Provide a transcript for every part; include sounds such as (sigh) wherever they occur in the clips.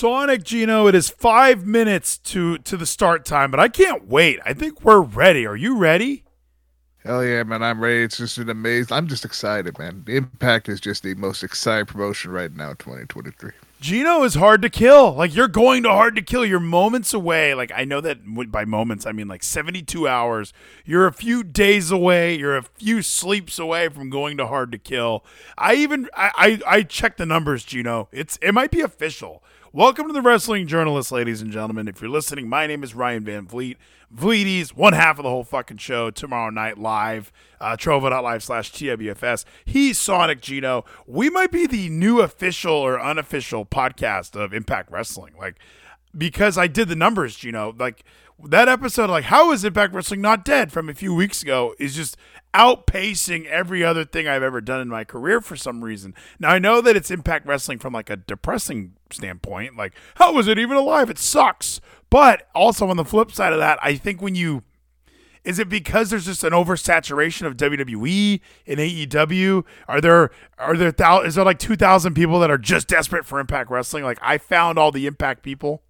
Sonic Gino, it is five minutes to to the start time, but I can't wait. I think we're ready. Are you ready? Hell yeah, man! I'm ready. It's just an amazing. I'm just excited, man. Impact is just the most exciting promotion right now, 2023. Gino is hard to kill. Like you're going to hard to kill. You're moments away. Like I know that by moments I mean like 72 hours. You're a few days away. You're a few sleeps away from going to hard to kill. I even I I, I checked the numbers, Gino. It's it might be official. Welcome to the Wrestling Journalist, ladies and gentlemen. If you're listening, my name is Ryan Van Vliet. Vleeties, one half of the whole fucking show tomorrow night live, uh, Trovo.live slash TWFS. He's Sonic Gino. We might be the new official or unofficial podcast of Impact Wrestling. Like, because I did the numbers, Gino. Like, that episode, like, how is Impact Wrestling not dead from a few weeks ago, is just outpacing every other thing I've ever done in my career for some reason. Now I know that it's Impact Wrestling from like a depressing standpoint. Like, how is it even alive? It sucks. But also on the flip side of that, I think when you is it because there's just an oversaturation of WWE and AEW? Are there are there thou, is there like two thousand people that are just desperate for Impact Wrestling? Like I found all the Impact people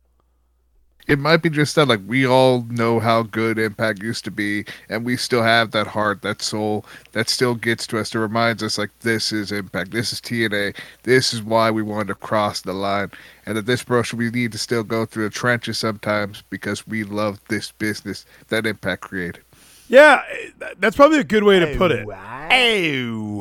it might be just that like we all know how good impact used to be and we still have that heart that soul that still gets to us that reminds us like this is impact this is tna this is why we wanted to cross the line and that this promotion we need to still go through the trenches sometimes because we love this business that impact created yeah, that's probably a good way to put it. Hey,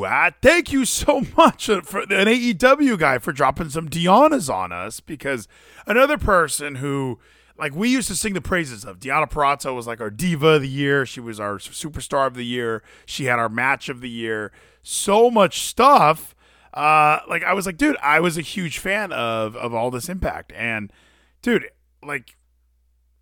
uh, thank you so (laughs) much for an AEW guy for dropping some Dianas on us because another person who like we used to sing the praises of Deonna Purrazzo was like our diva of the year. She was our superstar of the year. She had our match of the year. So much stuff. Uh, like I was like, dude, I was a huge fan of of all this impact, and dude, like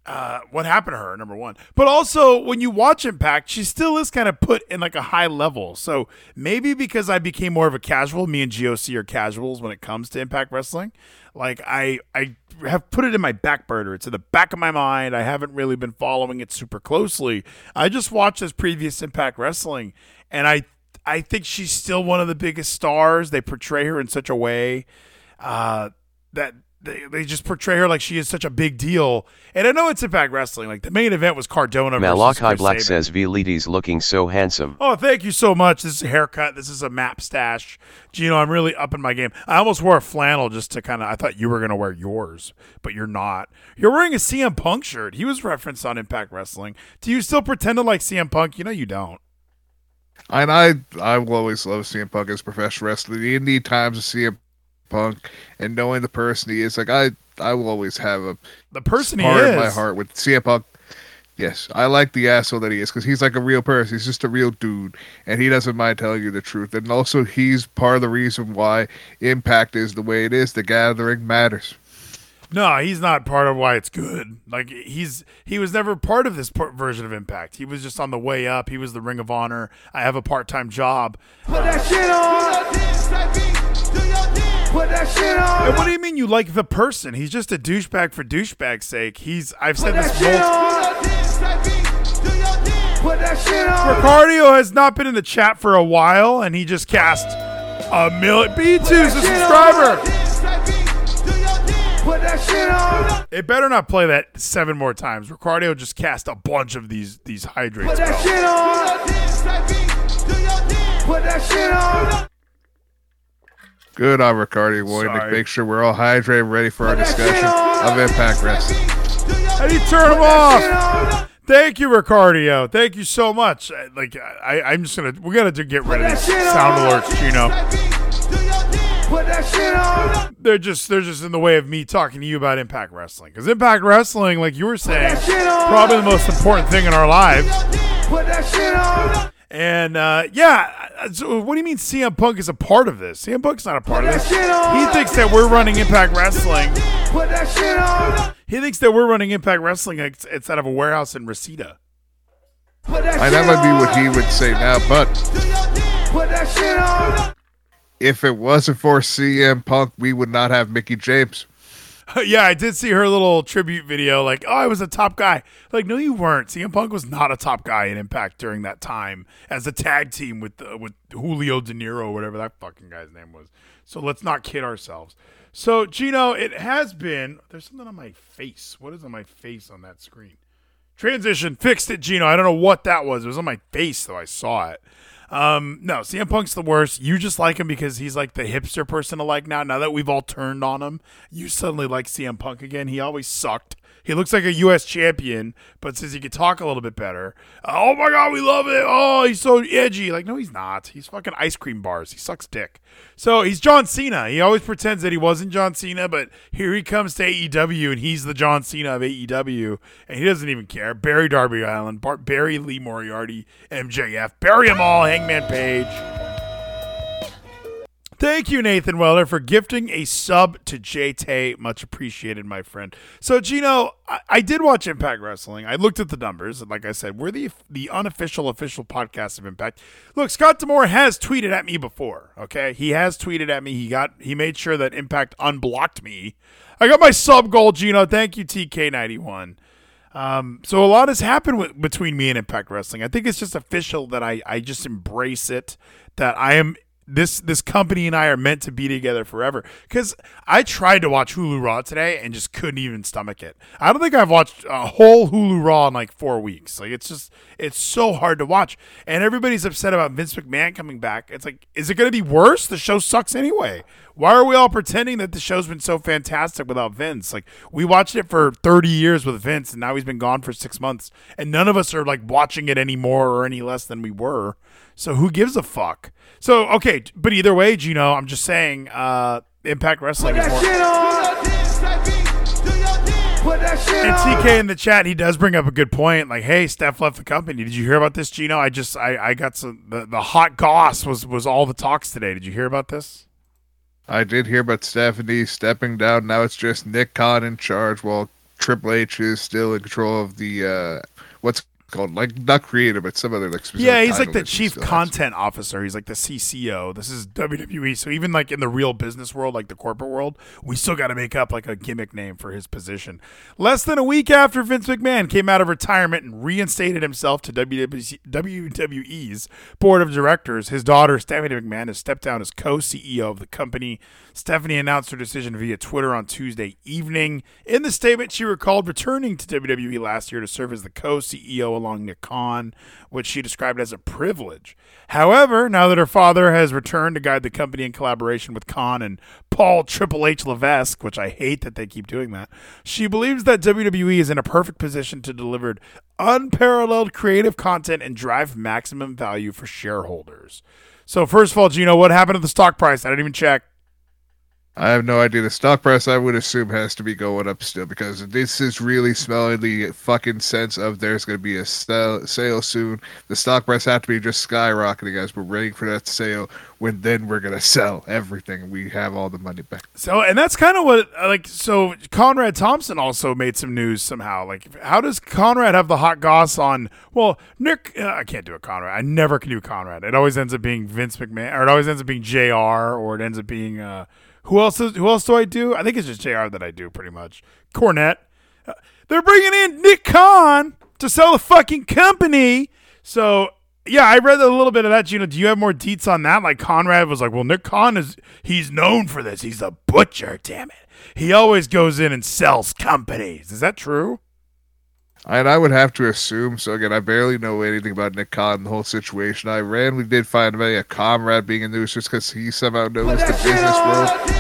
uh, what happened to her, number one. But also, when you watch Impact, she still is kind of put in like a high level. So maybe because I became more of a casual, me and GOC are casuals when it comes to Impact Wrestling. Like I, I have put it in my back burner. It's in the back of my mind. I haven't really been following it super closely. I just watched this previous Impact Wrestling, and I, I think she's still one of the biggest stars. They portray her in such a way uh, that they, they just portray her like she is such a big deal. And I know it's Impact Wrestling. Like the main event was Cardona. Malachi Black says Velides looking so handsome. Oh, thank you so much. This is a haircut. This is a map stash. Gino, I'm really up in my game. I almost wore a flannel just to kind of. I thought you were gonna wear yours, but you're not. You're wearing a CM Punk shirt. He was referenced on Impact Wrestling. Do you still pretend to like CM Punk? You know you don't. And I, I will always love CM Punk as professional wrestler. The indie times of CM Punk and knowing the person he is, like I I will always have a the person part he is. in my heart with CM Punk. Yes, I like the asshole that he is because he's like a real person. He's just a real dude, and he doesn't mind telling you the truth. And also, he's part of the reason why Impact is the way it is. The gathering matters. No, he's not part of why it's good. Like he's he was never part of this version of Impact. He was just on the way up. He was the Ring of Honor. I have a part time job. Put that shit on. Put that shit on. And what do you mean you like the person? He's just a douchebag for douchebag's sake. He's I've said this multiple. Ricardio has not been in the chat for a while, and he just cast a million. B2's a subscriber. It better not play that seven more times. Ricardio just cast a bunch of these these hydrates. Put that shit on. Put that shit on. Good on Ricardo wanting to make sure we're all hydrated ready for our discussion of Impact Wrestling. How do you turn them off? Thank you, Ricardio. Thank you so much. Like I, I'm just gonna we gotta get rid of these sound alerts, you know. They're just they're just in the way of me talking to you about Impact Wrestling. Because Impact Wrestling, like you were saying, probably the most important thing in our lives. And uh, yeah, uh, so what do you mean CM Punk is a part of this? CM Punk's not a part of this. He thinks that we're running Impact Wrestling. He thinks that we're running Impact Wrestling instead of a warehouse in Reseda. I, that might be what he would say now, but if it wasn't for CM Punk, we would not have Mickie James. (laughs) yeah, I did see her little tribute video. Like, oh, I was a top guy. Like, no, you weren't. CM Punk was not a top guy in Impact during that time as a tag team with uh, with Julio Dinero, or whatever that fucking guy's name was. So let's not kid ourselves. So Gino, it has been. There's something on my face. What is on my face on that screen? Transition fixed it, Gino. I don't know what that was. It was on my face, though. I saw it. Um, no, CM Punk's the worst. You just like him because he's like the hipster person to like now. Now that we've all turned on him, you suddenly like CM Punk again. He always sucked. He looks like a U.S. champion, but says he could talk a little bit better. Uh, oh my God, we love it. Oh, he's so edgy. Like, no, he's not. He's fucking ice cream bars. He sucks dick. So he's John Cena. He always pretends that he wasn't John Cena, but here he comes to AEW, and he's the John Cena of AEW, and he doesn't even care. Barry Darby Allin, Bar- Barry Lee Moriarty, MJF, bury them all, Hangman Page. Thank you, Nathan Weller, for gifting a sub to JT. Much appreciated, my friend. So, Gino, I, I, did watch Impact Wrestling. I looked at the numbers, and like I said, we're the the unofficial official podcast of Impact. Look, Scott D'Amore has tweeted at me before. Okay, he has tweeted at me. He got he made sure that Impact unblocked me. I got my sub goal, Gino. Thank you, TK91. Um, so a lot has happened between me and Impact Wrestling. I think it's just official that I, I just embrace it. That I am this this company and I are meant to be together forever. Because I tried to watch Hulu Raw today and just couldn't even stomach it. I don't think I've watched a whole Hulu Raw in like four weeks. Like it's just it's so hard to watch. And everybody's upset about Vince McMahon coming back. It's like, is it going to be worse? The show sucks anyway. Why are we all pretending that the show's been so fantastic without Vince? Like we watched it for 30 years with Vince, and now he's been gone for six months, and none of us are like watching it any more or any less than we were. So who gives a fuck? So okay, but either way, Gino, I'm just saying, uh, Impact Wrestling is more. And TK in the chat, he does bring up a good point. Like, hey, Steph left the company. Did you hear about this, Gino? I just, I, I got some. The, the hot goss was was all the talks today. Did you hear about this? I did hear about Stephanie stepping down. Now it's just Nick Khan in charge, while Triple H is still in control of the uh, what's called like not creative, but some other like yeah. He's like the chief content has. officer. He's like the CCO. This is WWE. So even like in the real business world, like the corporate world, we still got to make up like a gimmick name for his position. Less than a week after Vince McMahon came out of retirement and reinstated himself to WWE's board of directors, his daughter Stephanie McMahon has stepped down as co-CEO of the company. Stephanie announced her decision via Twitter on Tuesday evening. In the statement, she recalled returning to WWE last year to serve as the co-CEO along Nick Khan, which she described as a privilege. However, now that her father has returned to guide the company in collaboration with Khan and Paul Triple H Levesque, which I hate that they keep doing that, she believes that WWE is in a perfect position to deliver unparalleled creative content and drive maximum value for shareholders. So, first of all, Gino, what happened to the stock price? I didn't even check. I have no idea. The stock price, I would assume, has to be going up still because this is really smelling the fucking sense of there's going to be a sale, soon. The stock price have to be just skyrocketing, guys. We're waiting for that sale when then we're going to sell everything. We have all the money back. So, and that's kind of what, like, so Conrad Thompson also made some news somehow. Like, how does Conrad have the hot goss on, well, Nick, uh, I can't do a Conrad. I never can do Conrad. It always ends up being Vince McMahon, or it always ends up being JR, or it ends up being, uh, who else? Is, who else do I do? I think it's just Jr. that I do pretty much. Cornette. Uh, they're bringing in Nick Khan to sell the fucking company. So yeah, I read a little bit of that. Gino, do you have more deets on that? Like Conrad was like, well, Nick Khan is he's known for this. He's a butcher. Damn it. He always goes in and sells companies. Is that true? And I would have to assume so. Again, I barely know anything about Nick Khan and the whole situation. I randomly did find maybe a Conrad being in the news just because he somehow knows the business world.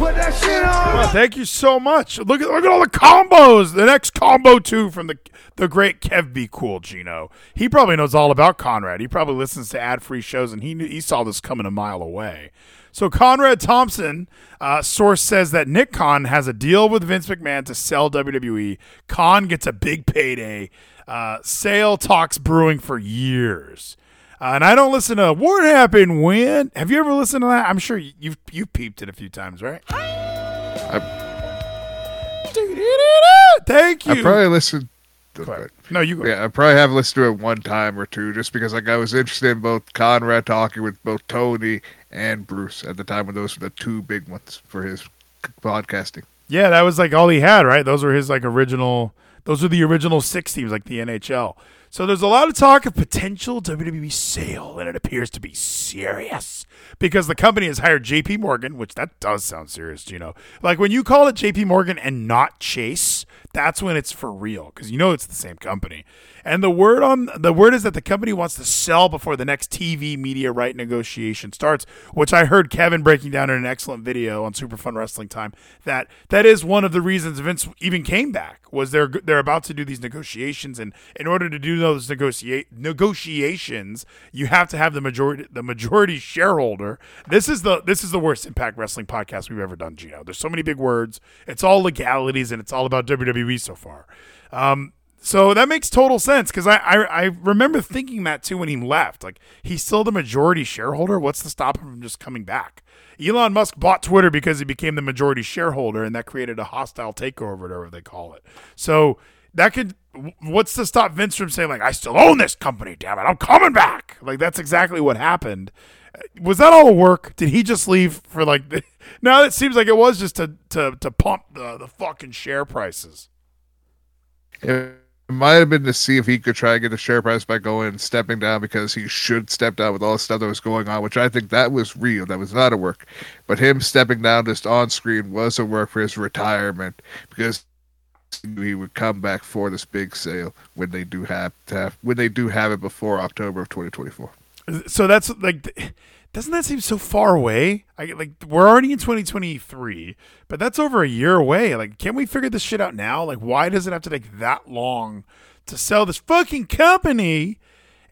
Well, thank you so much. Look at look at all the combos. The next combo two from the the great Kev Be Cool Gino. He probably knows all about Conrad. He probably listens to ad free shows, and he knew, he saw this coming a mile away. So Conrad Thompson, uh, source says that Nick Khan has a deal with Vince McMahon to sell WWE. Khan gets a big payday. Uh, sale talks brewing for years. Uh, and I don't listen to what happened when. Have you ever listened to that? I'm sure you've you've peeped it a few times, right? I, Thank you. I probably listened. No, you go. Yeah, I probably have listened to it one time or two, just because like I was interested in both Conrad talking with both Tony and Bruce at the time when those were the two big ones for his podcasting. Yeah, that was like all he had, right? Those were his like original. Those are the original six teams, like the NHL. So there's a lot of talk of potential WWE sale, and it appears to be serious because the company has hired J.P. Morgan, which that does sound serious, you know. Like when you call it J.P. Morgan and not Chase, that's when it's for real because you know it's the same company. And the word on the word is that the company wants to sell before the next TV media right negotiation starts, which I heard Kevin breaking down in an excellent video on Super Fun Wrestling Time. That that is one of the reasons Vince even came back was they're they're about to do these negotiations, and in order to do those negotiate negotiations, you have to have the majority the majority shareholder. This is the this is the worst Impact Wrestling podcast we've ever done, Gino. There's so many big words. It's all legalities, and it's all about WWE so far. Um, so that makes total sense because I, I, I remember thinking that too when he left. Like he's still the majority shareholder. What's to stop him from just coming back? Elon Musk bought Twitter because he became the majority shareholder, and that created a hostile takeover, whatever they call it. So that could. What's to stop Vince from saying like I still own this company? Damn it, I'm coming back. Like that's exactly what happened. Uh, was that all work? Did he just leave for like? (laughs) now it seems like it was just to to to pump the the fucking share prices. It might have been to see if he could try to get the share price by going stepping down because he should step down with all the stuff that was going on, which I think that was real. That was not a work. But him stepping down just on screen was a work for his retirement because he would come back for this big sale when they do have to have when they do have it before October of 2024. So that's like doesn't that seem so far away? I like we're already in 2023, but that's over a year away. Like, can we figure this shit out now? Like, why does it have to take that long to sell this fucking company?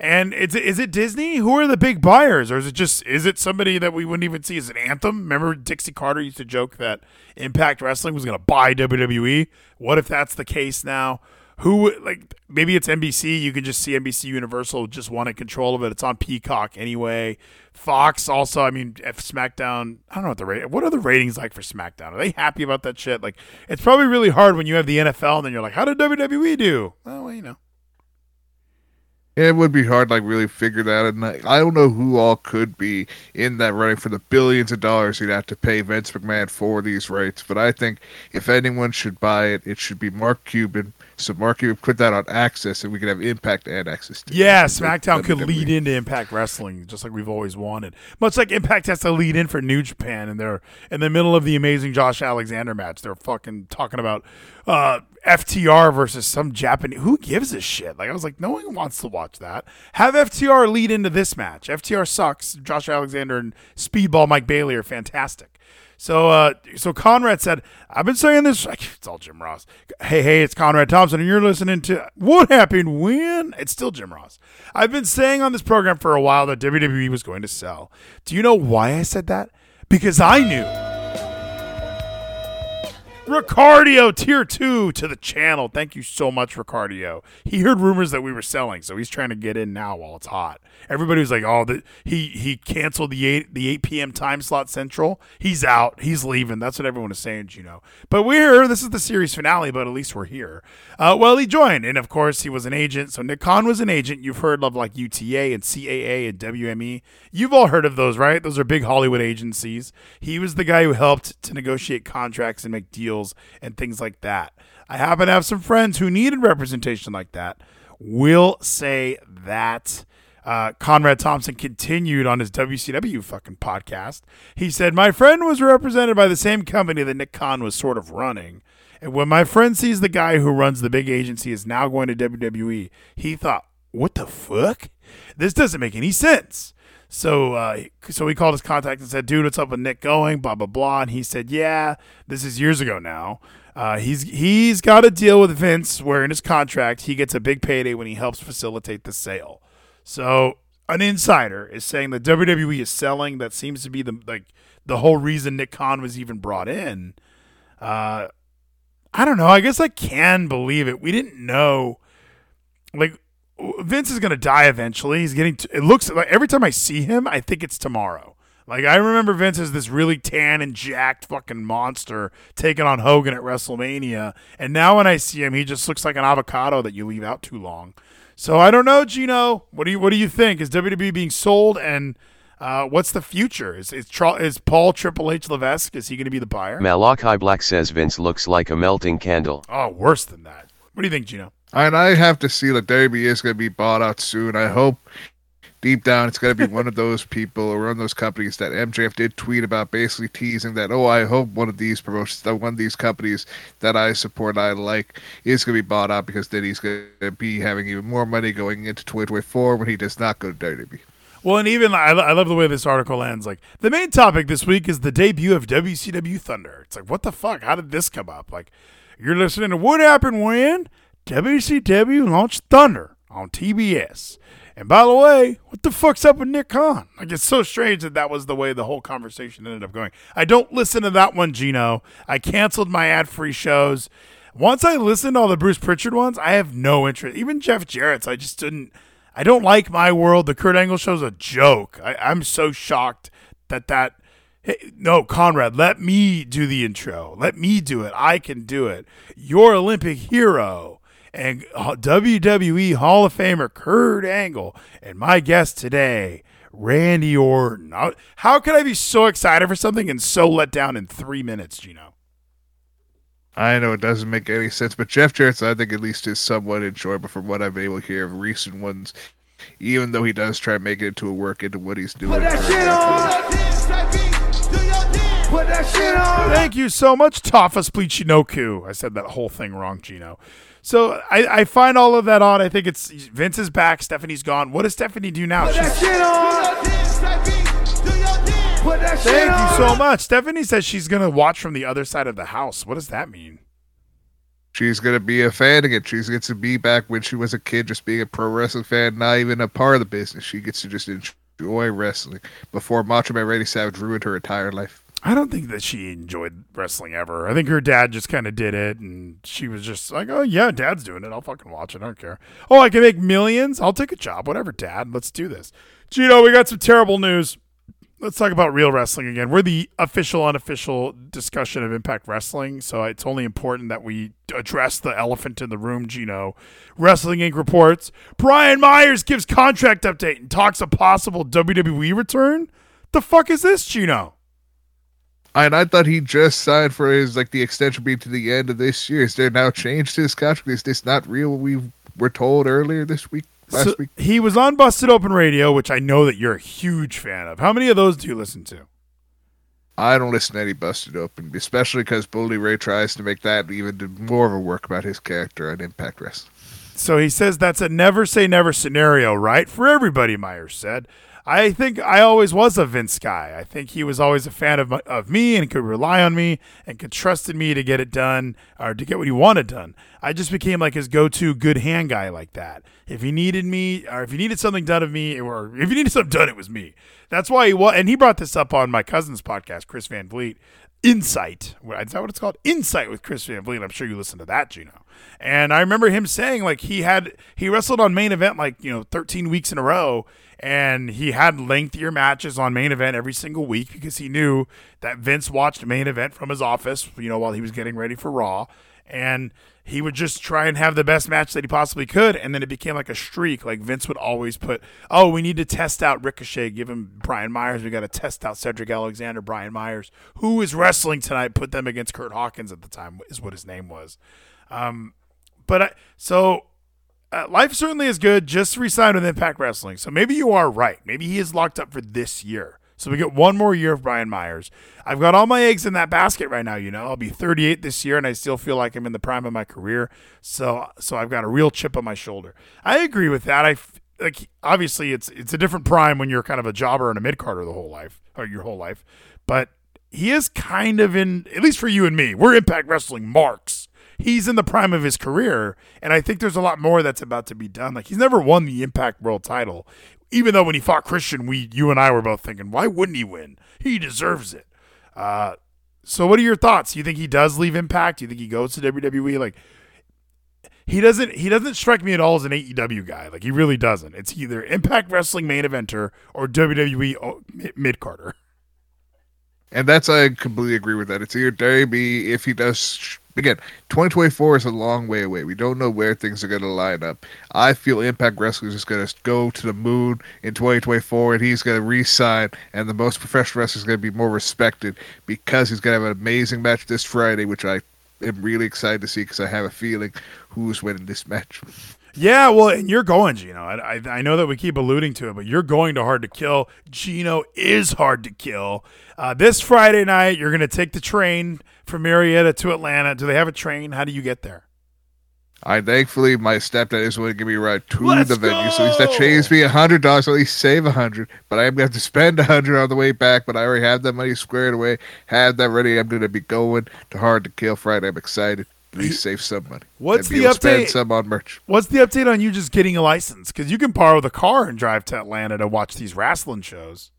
And is it, is it Disney? Who are the big buyers, or is it just is it somebody that we wouldn't even see? Is it Anthem? Remember Dixie Carter used to joke that Impact Wrestling was going to buy WWE. What if that's the case now? Who like maybe it's NBC. You can just see NBC Universal just wanted control of it. It's on Peacock anyway. Fox also. I mean, if SmackDown. I don't know what the rate. What are the ratings like for SmackDown? Are they happy about that shit? Like, it's probably really hard when you have the NFL and then you're like, how did WWE do? Well, you know. It would be hard, like really figure that. And I don't know who all could be in that running for the billions of dollars he'd have to pay Vince McMahon for these rights. But I think if anyone should buy it, it should be Mark Cuban so Mark, you put that on Access, and we could have Impact and Access. To yeah, SmackDown could lead into Impact Wrestling, just like we've always wanted. Much like Impact has to lead in for New Japan, and they're in the middle of the amazing Josh Alexander match. They're fucking talking about uh, FTR versus some Japanese. Who gives a shit? Like I was like, no one wants to watch that. Have FTR lead into this match. FTR sucks. Josh Alexander and Speedball Mike Bailey are fantastic. So, uh, so Conrad said, "I've been saying this. (laughs) It's all Jim Ross. Hey, hey, it's Conrad Thompson, and you're listening to what happened when? It's still Jim Ross. I've been saying on this program for a while that WWE was going to sell. Do you know why I said that? Because I knew." Ricardio tier two to the channel. Thank you so much, Ricardio. He heard rumors that we were selling, so he's trying to get in now while it's hot. Everybody was like, "Oh, the, he he canceled the eight the eight p.m. time slot central. He's out. He's leaving." That's what everyone is saying, you know. But we're here. This is the series finale, but at least we're here. Uh, well, he joined, and of course, he was an agent. So Nick Khan was an agent. You've heard of like UTA and CAA and WME. You've all heard of those, right? Those are big Hollywood agencies. He was the guy who helped to negotiate contracts and make deals and things like that. I happen to have some friends who needed representation like that. Will say that. Uh, Conrad Thompson continued on his WCW fucking podcast. He said, My friend was represented by the same company that Nick Khan was sort of running. And when my friend sees the guy who runs the big agency is now going to WWE, he thought, What the fuck? This doesn't make any sense. So, uh, so he called his contact and said, "Dude, what's up with Nick going?" Blah blah blah. And he said, "Yeah, this is years ago now. Uh, he's he's got a deal with Vince where in his contract he gets a big payday when he helps facilitate the sale. So an insider is saying that WWE is selling. That seems to be the like the whole reason Nick Khan was even brought in. Uh, I don't know. I guess I can believe it. We didn't know. Like Vince is going to die eventually. He's getting. T- it looks like every time I see him, I think it's tomorrow. Like I remember Vince as this really tan and jacked fucking monster taking on Hogan at WrestleMania, and now when I see him, he just looks like an avocado that you leave out too long. So I don't know, Gino. What do you what do you think? Is WWE being sold? And Uh, what's the future? Is is, Tra- is Paul Triple H Levesque? Is he going to be the buyer? Malachi Black says Vince looks like a melting candle. Oh, worse than that. What do you think, Gino? And I have to see that Derby is going to be bought out soon. I hope deep down it's going to be one of those people or one of those companies that MJF did tweet about, basically teasing that, oh, I hope one of these promotions, that one of these companies that I support, I like, is going to be bought out because then he's going to be having even more money going into 2024 when he does not go to WWE. Well, and even I, I love the way this article ends. Like the main topic this week is the debut of WCW Thunder. It's like, what the fuck? How did this come up? Like, you're listening to what happened when WCW launched Thunder on TBS. And by the way, what the fuck's up with Nick Khan? Like, it's so strange that that was the way the whole conversation ended up going. I don't listen to that one, Gino. I canceled my ad free shows. Once I listened to all the Bruce Pritchard ones, I have no interest. Even Jeff Jarrett's, I just didn't. I don't like my world. The Kurt Angle show's a joke. I, I'm so shocked that that. Hey, no, Conrad, let me do the intro. Let me do it. I can do it. Your Olympic hero and WWE Hall of Famer Kurt Angle, and my guest today, Randy Orton. How can I be so excited for something and so let down in three minutes, Gino? I know it doesn't make any sense, but Jeff Jarrett, I think at least is somewhat enjoyable from what I've been able to hear of recent ones, even though he does try to make it into a work into what he's doing. But that shit on thank you so much, Tafa Spleechinoku. I said that whole thing wrong, Gino. So I, I find all of that odd. I think it's Vince is back, Stephanie's gone. What does Stephanie do now? Thank you so much. Stephanie says she's gonna watch from the other side of the house. What does that mean? She's gonna be a fan again. She gets to be back when she was a kid, just being a pro wrestling fan, not even a part of the business. She gets to just enjoy wrestling before Macho Man Randy Savage ruined her entire life. I don't think that she enjoyed wrestling ever. I think her dad just kind of did it, and she was just like, "Oh yeah, dad's doing it. I'll fucking watch it. I don't care. Oh, I can make millions. I'll take a job. Whatever, dad. Let's do this." Gino, we got some terrible news. Let's talk about real wrestling again. We're the official, unofficial discussion of Impact Wrestling, so it's only important that we address the elephant in the room. Gino, Wrestling Inc. reports Brian Myers gives contract update and talks a possible WWE return. The fuck is this, Gino? And I thought he just signed for his like the extension being to the end of this year. Is there now changed to his contract? Is this not real? We were told earlier this week. Last so week. He was on Busted Open Radio, which I know that you're a huge fan of. How many of those do you listen to? I don't listen to any Busted Open, especially because Bully Ray tries to make that even more of a work about his character on Impact Wrestling. So he says that's a never say never scenario, right? For everybody, Myers said. I think I always was a Vince guy. I think he was always a fan of, of me and could rely on me and could trust in me to get it done or to get what he wanted done. I just became like his go-to good hand guy like that. If he needed me or if he needed something done of me or if he needed something done, it was me. That's why he was, and he brought this up on my cousin's podcast, Chris Van Vliet. Insight. Is that what it's called? Insight with Chris Van Vliet. I'm sure you listened to that, Gino. And I remember him saying like he had he wrestled on main event like you know 13 weeks in a row, and he had lengthier matches on main event every single week because he knew that Vince watched main event from his office, you know, while he was getting ready for Raw, and he would just try and have the best match that he possibly could, and then it became like a streak. Like Vince would always put, "Oh, we need to test out Ricochet, give him Brian Myers. We got to test out Cedric Alexander, Brian Myers, who is wrestling tonight. Put them against Kurt Hawkins at the time is what his name was." Um, but I, so uh, life certainly is good. Just resigned with Impact Wrestling. So maybe you are right. Maybe he is locked up for this year. So we get one more year of Brian Myers. I've got all my eggs in that basket right now. You know, I'll be 38 this year, and I still feel like I'm in the prime of my career. So, so I've got a real chip on my shoulder. I agree with that. I like obviously it's it's a different prime when you're kind of a jobber and a mid carder the whole life or your whole life, but he is kind of in at least for you and me. We're Impact Wrestling marks he's in the prime of his career, and I think there's a lot more that's about to be done. Like he's never won the Impact World Title, even though when he fought Christian, we you and I were both thinking, why wouldn't he win? He deserves it. Uh, so, what are your thoughts? Do you think he does leave Impact? Do you think he goes to WWE? Like he doesn't he doesn't strike me at all as an AEW guy. Like he really doesn't. It's either Impact Wrestling main eventer or WWE mid carder. And that's I completely agree with that. It's either WWE if he does again, 2024 is a long way away. We don't know where things are going to line up. I feel Impact Wrestling is just going to go to the moon in 2024, and he's going to re-sign, and the most professional wrestler is going to be more respected because he's going to have an amazing match this Friday, which I am really excited to see because I have a feeling who's winning this match. Yeah, well, and you're going, Gino. I, I, I know that we keep alluding to it, but you're going to Hard to Kill. Gino is hard to kill. Uh, this Friday night, you're going to take the train from Marietta to Atlanta. Do they have a train? How do you get there? I thankfully my stepdad is willing to give me a ride to Let's the venue, so he's go! that saves me a hundred dollars. So at least save a hundred, but I'm gonna have to spend a hundred on the way back. But I already have that money squared away, have that ready. I'm gonna be going to Hard to Kill Friday. I'm excited. Least save some money. What's the able to spend update? Some on merch. What's the update on you just getting a license? Because you can borrow the car and drive to Atlanta to watch these wrestling shows.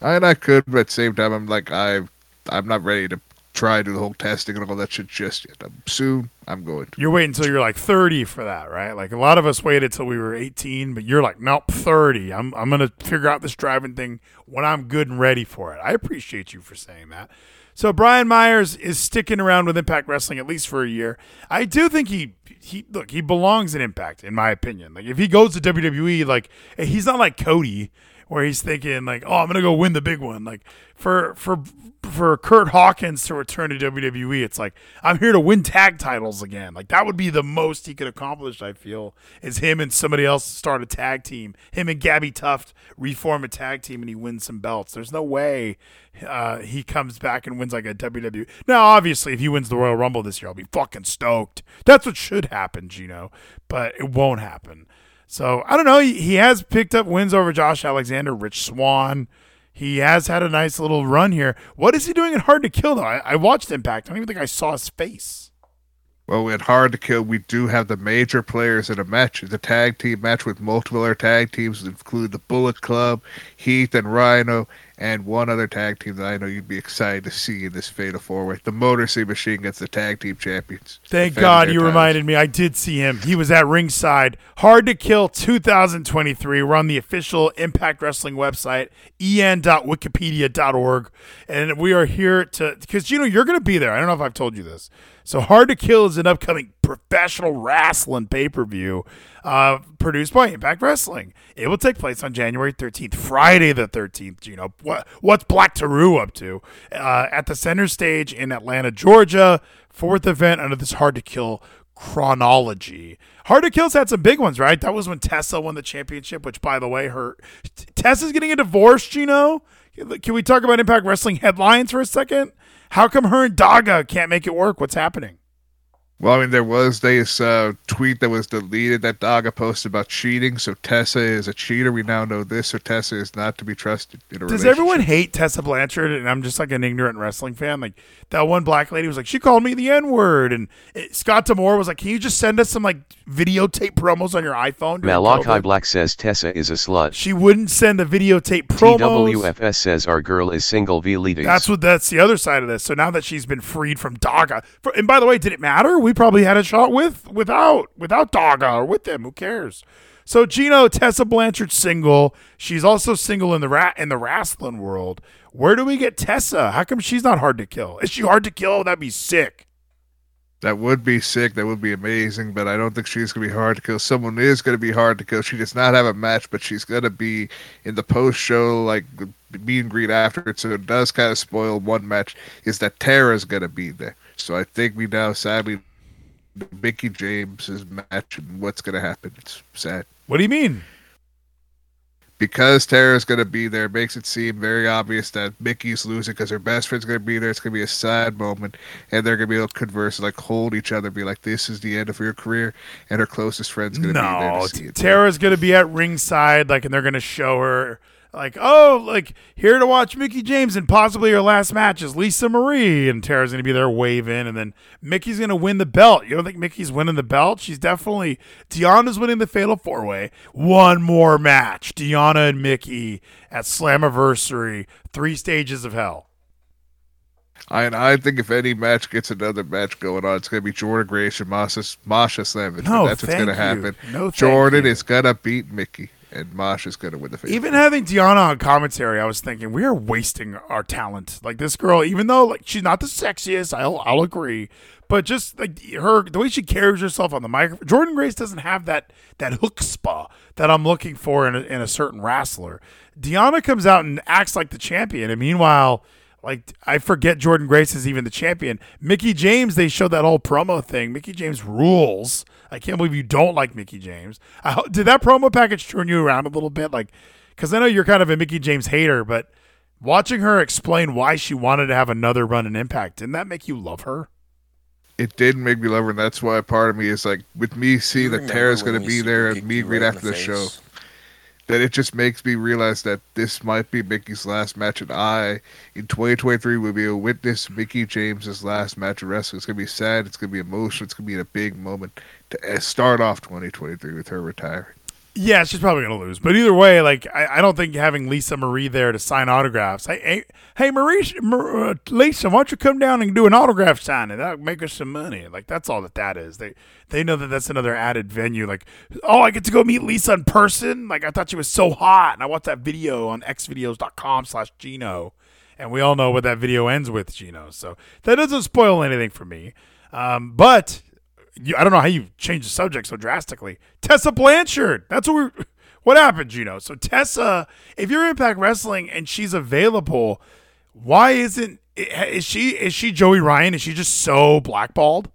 And I could, but at the same time, I'm like I, I'm not ready to try to do the whole testing and all that shit just yet. I'm, soon, I'm going to. You're waiting until you're like 30 for that, right? Like a lot of us waited till we were 18, but you're like, nope, 30. I'm I'm gonna figure out this driving thing when I'm good and ready for it. I appreciate you for saying that. So Brian Myers is sticking around with Impact Wrestling at least for a year. I do think he he look he belongs in Impact in my opinion. Like if he goes to WWE, like he's not like Cody where he's thinking like, oh, I'm gonna go win the big one. Like for for for Kurt Hawkins to return to WWE, it's like I'm here to win tag titles again. Like that would be the most he could accomplish. I feel is him and somebody else start a tag team. Him and Gabby Tuft reform a tag team and he wins some belts. There's no way uh, he comes back and wins like a WWE. Now, obviously, if he wins the Royal Rumble this year, I'll be fucking stoked. That's what should happen, Gino. But it won't happen. So I don't know. He, has picked up wins over Josh Alexander, Rich Swann. He has had a nice little run here. What is he doing at Hard to Kill though? I, I watched Impact. I don't even think I saw his face. Well, at Hard to Kill, we do have the major players in a match. The tag team match with multiple other tag teams, include the Bullet Club, Heath and Rhyno, and one other tag team that I know you'd be excited to see in this Fatal Four Way. The Motor City Machine gets the tag team champions. Thank God you titles. reminded me. I did see him. He was at ringside. Hard to Kill 2023. We're on the official Impact Wrestling website, en.wikipedia.org. And we are here to, because, you know, you're going to be there. I don't know if I've told you this. So Hard to Kill is an upcoming professional wrestling pay per view uh, produced by Impact Wrestling. It will take place on January 13th, Friday the 13th. You know, what, what's Black Taurus up to? Uh, at the center stage in Atlanta, Georgia. Fourth event under this Hard to Kill chronology. Hard to Kill's had some big ones, right? That was when Tessa won the championship, which, by the way, hurt. Tessa's getting a divorce, Gino. Can we talk about Impact Wrestling headlines for a second? How come her and Daga can't make it work? What's happening? Well, I mean, there was this uh, tweet that was deleted that Daga posted about cheating. So Tessa is a cheater. We now know this. So Tessa is not to be trusted in a Does everyone hate Tessa Blanchard? And I'm just like an ignorant wrestling fan. Like that one black lady was like, she called me the N word, and it, Scott D'Amore was like, can you just send us some like videotape promos on your iPhone? during Malachi Black says Tessa is a slut. She wouldn't send the videotape promos. TWFS says our girl is single V ladies. That's what. That's the other side of this. So now that she's been freed from Daga, for, and by the way, did it matter? We probably had a shot with, without, without Daga or with them. Who cares? So Gino Tessa Blanchard single. She's also single in the rat in the wrestling world. Where do we get Tessa? How come she's not hard to kill? Is she hard to kill? That'd be sick. That would be sick. That would be amazing. But I don't think she's to be hard to kill. Someone is to be hard to kill. She does not have a match, but she's to be in the post show, like meet and greet after it. So it does kind of spoil one match. Is that Tara's to be there? So I think we now sadly Mickie James's match and what's going to happen. It's sad What do you mean? because Tara's going to be there. Makes it seem very obvious that Mickie's losing because her best friend's going to be there. It's going to be a sad moment, and they're going to be able to converse, like hold each other, be like, "This is the end of your career," and her closest friend's going to be there No, to. Tara's gonna be at ringside, like, and they're gonna show her, like, oh, like here to watch Mickie James and possibly her last match is Lisa Marie, and Tara's gonna be there waving, and then Mickie's gonna win the belt. You don't think Mickie's winning the belt? She's definitely Deonna's winning the Fatal Four Way. One more match, Deonna and Mickie at Slammiversary, three stages of hell. I, and I think if any match gets another match going on, it's going to be Jordynne Grace and Masha, Masha Slamovich. No, that's what's going to you. happen. No, Jordynne you. is going to beat Mickie. And Mosh is going to win the face. Even having Deonna on commentary, I was thinking we are wasting our talent. Like this girl, even though like she's not the sexiest, I'll I'll agree, but just like her, the way she carries herself on the microphone, Jordynne Grace doesn't have that that hook spa that I'm looking for in a, in a certain wrestler. Deonna comes out and acts like the champion, and meanwhile. Like I forget Jordynne Grace is even the champion. Mickie James, they showed that whole promo thing. Mickie James rules. I can't believe you don't like Mickie James. I, ho- did that promo package turn you around a little bit? Like, because I know you're kind of a Mickie James hater, but watching her explain why she wanted to have another run in Impact, didn't that make you love her? it did make me love her, and that's why part of me is like, with me seeing that Tara's going to be there and me you right right after the the show, face? That it just makes me realize that this might be Mickie's last match, and I, in 2023, will be a witness Mickie James's last match of wrestling. It's to be sad. It's to be emotional. It's to be a big moment to uh, start off 2023 with her retiring. Yeah, she's probably gonna lose. But either way, like I, I don't think having Lisa Marie there to sign autographs. Hey, hey, hey Marie, Mar- uh, Lisa, why don't you come down and do an autograph signing? That'll make us some money. Like that's all that that is. They they know that that's another added venue. Like, oh, I get to go meet Lisa in person. Like I thought she was so hot, and I watched that video on xvideos.com/slash Gino, and we all know what that video ends with, Gino. So that doesn't spoil anything for me. Um, but you, I don't know how you changed the subject so drastically. Tessa Blanchard. That's what we. (laughs) What happened, Gino? So Tessa, if you're Impact Wrestling and she's available, why isn't is she is she Joey Ryan? Is she just so blackballed?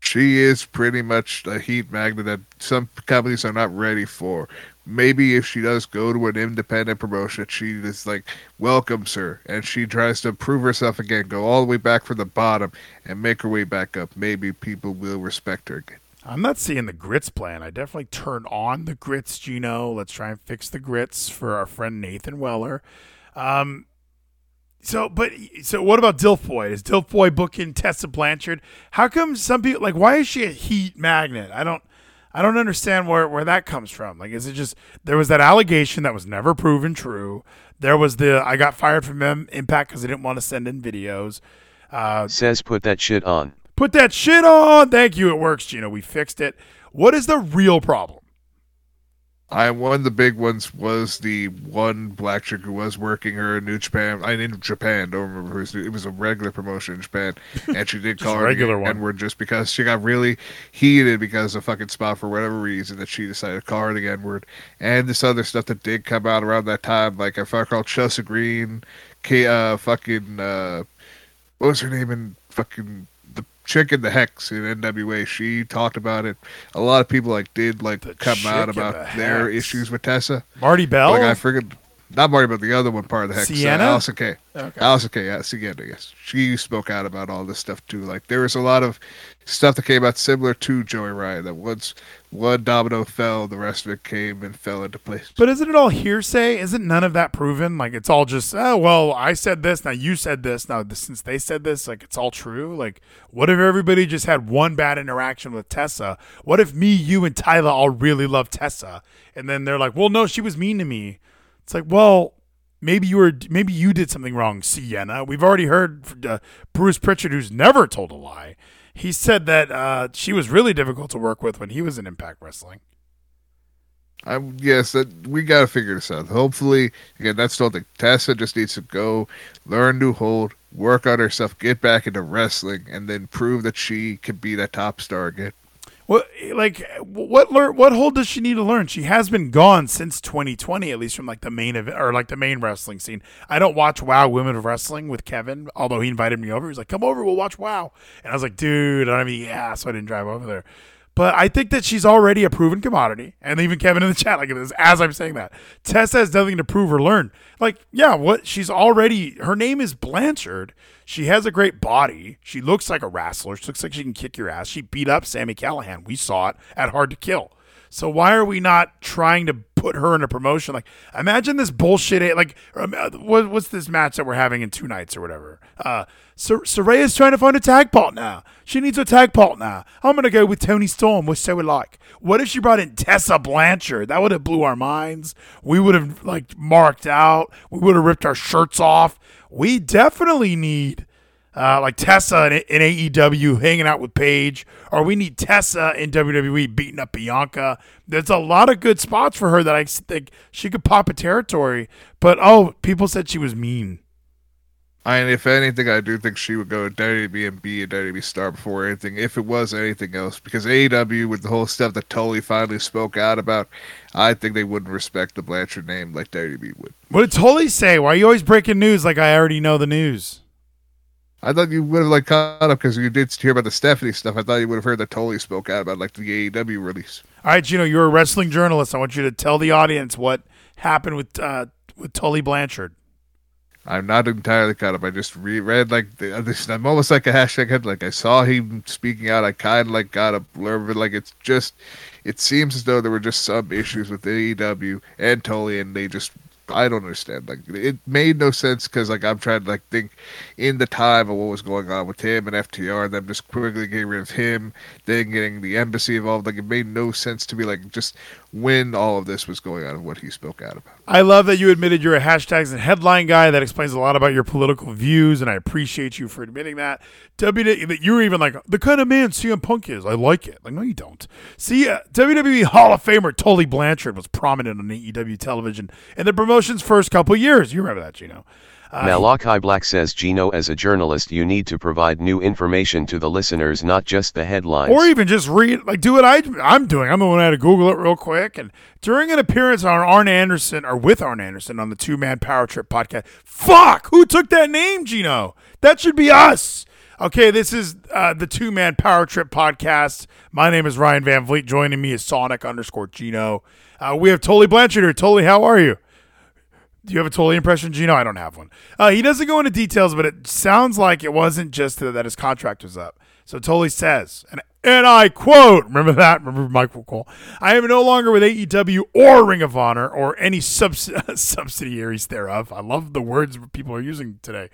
She is pretty much a heat magnet that some companies are not ready for. Maybe if she does go to an independent promotion, she is like welcomes her and she tries to prove herself again, go all the way back from the bottom and make her way back up. Maybe people will respect her again. I'm not seeing the grits plan. I definitely turn on the grits, Gino. Let's try and fix the grits for our friend Nathan Weller. Um, so, but so what about Dilfoy? Is Dilfoy booking Tessa Blanchard? How come some people like? Why is she a heat magnet? I don't, I don't understand where where that comes from. Like, is it just there was that allegation that was never proven true? There was the I got fired from M- Impact because I didn't want to send in videos. Uh, Says put that shit on. Put that shit on. Thank you. It works, Gino. We fixed it. What is the real problem? I one of the big ones was the one black chick who was working her in New Japan. I in Japan, don't remember who's it was a regular promotion in Japan, (laughs) and she did call a her regular one. N-word just because she got really heated because of fucking spot for whatever reason that she decided to call her the N-word, and this other stuff that did come out around that time, like if I called Chelsea Green, K, uh, fucking uh, what was her name in fucking chick in the hex in NWA. She talked about it. A lot of people like did like The come out about the their Hex. issues with Tessa. Marti Belle. Like I forget, not Marty, but the other one part of the hex. uh, Sienna? Allysin Kay. Okay. Allysin Kay. Yeah, Sienna. Yes, she spoke out about all this stuff too. Like there was a lot of stuff that came out similar to Joey Ryan. That once one domino fell, the rest of it came and fell into place. But isn't it all hearsay? Isn't none of that proven? Like it's all just, oh well, I said this, now you said this, now since they said this, like it's all true. Like, what if everybody just had one bad interaction with Tessa? What if me, you, and Tyler all really love Tessa, and then they're like, well, no, she was mean to me. It's like, well, maybe you were, maybe you did something wrong, Sienna. We've already heard uh, Bruce Pritchard, who's never told a lie. He said that uh, she was really difficult to work with when he was in Impact Wrestling. I yes, that we got to figure this out. Hopefully, again, that's still the Tessa just needs to go learn new hold, work on herself, get back into wrestling, and then prove that she can be that top star again. What like what learn what hold does she need to learn? She has been gone since 2020, at least from like the main event or like the main wrestling scene. I don't watch Wow Women of Wrestling with Kevin, although he invited me over. He's like, "Come over, we'll watch Wow," and I was like, "Dude, I any ass, so I didn't drive over there." But I think that she's already a proven commodity, and even Kevin in the (laughs) chat like this as I'm saying that Tessa has nothing to prove or learn. Like, yeah, what she's already her name is Blanchard. She has a great body. She looks like a wrestler. She looks like she can kick your ass. She beat up Sami Callihan. We saw it at Hard to Kill. So why are we not trying to put her in a promotion? Like, imagine this bullshit. Like, um, uh, what, what's this match that we're having in two nights or whatever? Uh, Sor- Saraya's trying to find a tag partner. She needs a tag partner. I'm gonna go with Toni Storm. We're so alike. What if she brought in Tessa Blanchard? That would have blew our minds. We would have like marked out. We would have ripped our shirts off. We definitely need uh, like Tessa in, in AEW hanging out with Paige, or we need Tessa in WWE beating up Bianca. There's a lot of good spots for her that I think she could pop a territory. But oh, people said she was mean. I mean, if anything, I do think she would go to WWE and be a WWE star before anything, if it was anything else. Because AEW, with the whole stuff that Tully finally spoke out about, I think they wouldn't respect the Blanchard name like WWE would. What did Tully say? Why are you always breaking news like I already know the news? I thought you would have like caught up because you did hear about the Stephanie stuff. I thought you would have heard that Tully spoke out about like the AEW release. All right, Gino, you're a wrestling journalist. I want you to tell the audience what happened with uh, with Tully Blanchard. I'm not entirely caught up. I just reread like the, uh, this. I'm almost like a hashtag head. Like I saw him speaking out. I kind of like got a blurb of it. Like it's just, it seems as though there were just some issues with AEW and Tully, and they just I don't understand. Like it made no sense because like I'm trying to like think in the time of what was going on with him and FTR, and them just quickly getting rid of him, then getting the embassy involved. Like it made no sense to me. Like just when all of this was going on and what he spoke out about. I love that you admitted you're a hashtags and headline guy. That explains a lot about your political views, and I appreciate you for admitting that. WWE, that you were even like the kind of man CM Punk is. I like it. Like no, you don't. See, uh, WWE Hall of Famer Tully Blanchard was prominent on AEW television in the promotion's first couple years. You remember that, Gino? Malachi Black says, Gino, as a journalist, you need to provide new information to the listeners, not just the headlines. Or even just read, like, do what I, I'm doing. I'm the one who had to Google it real quick. And during an appearance on Arn Anderson, or with Arn Anderson on the Two Man Power Trip podcast, fuck, who took that name, Gino? That should be us. Okay, this is uh, the Two Man Power Trip podcast. My name is Ryan Van Vliet. Joining me is Sonic underscore Gino. Uh, we have Tully Blanchard here. Tully, how are you? Do you have a Tully impression, Gino? I don't have one. Uh, he doesn't go into details, but it sounds like it wasn't just that his contract was up. So Tully says, and, and I quote, remember that? Remember Michael Cole? I am no longer with AEW or Ring of Honor or any subs- (laughs) subsidiaries thereof. I love the words people are using today.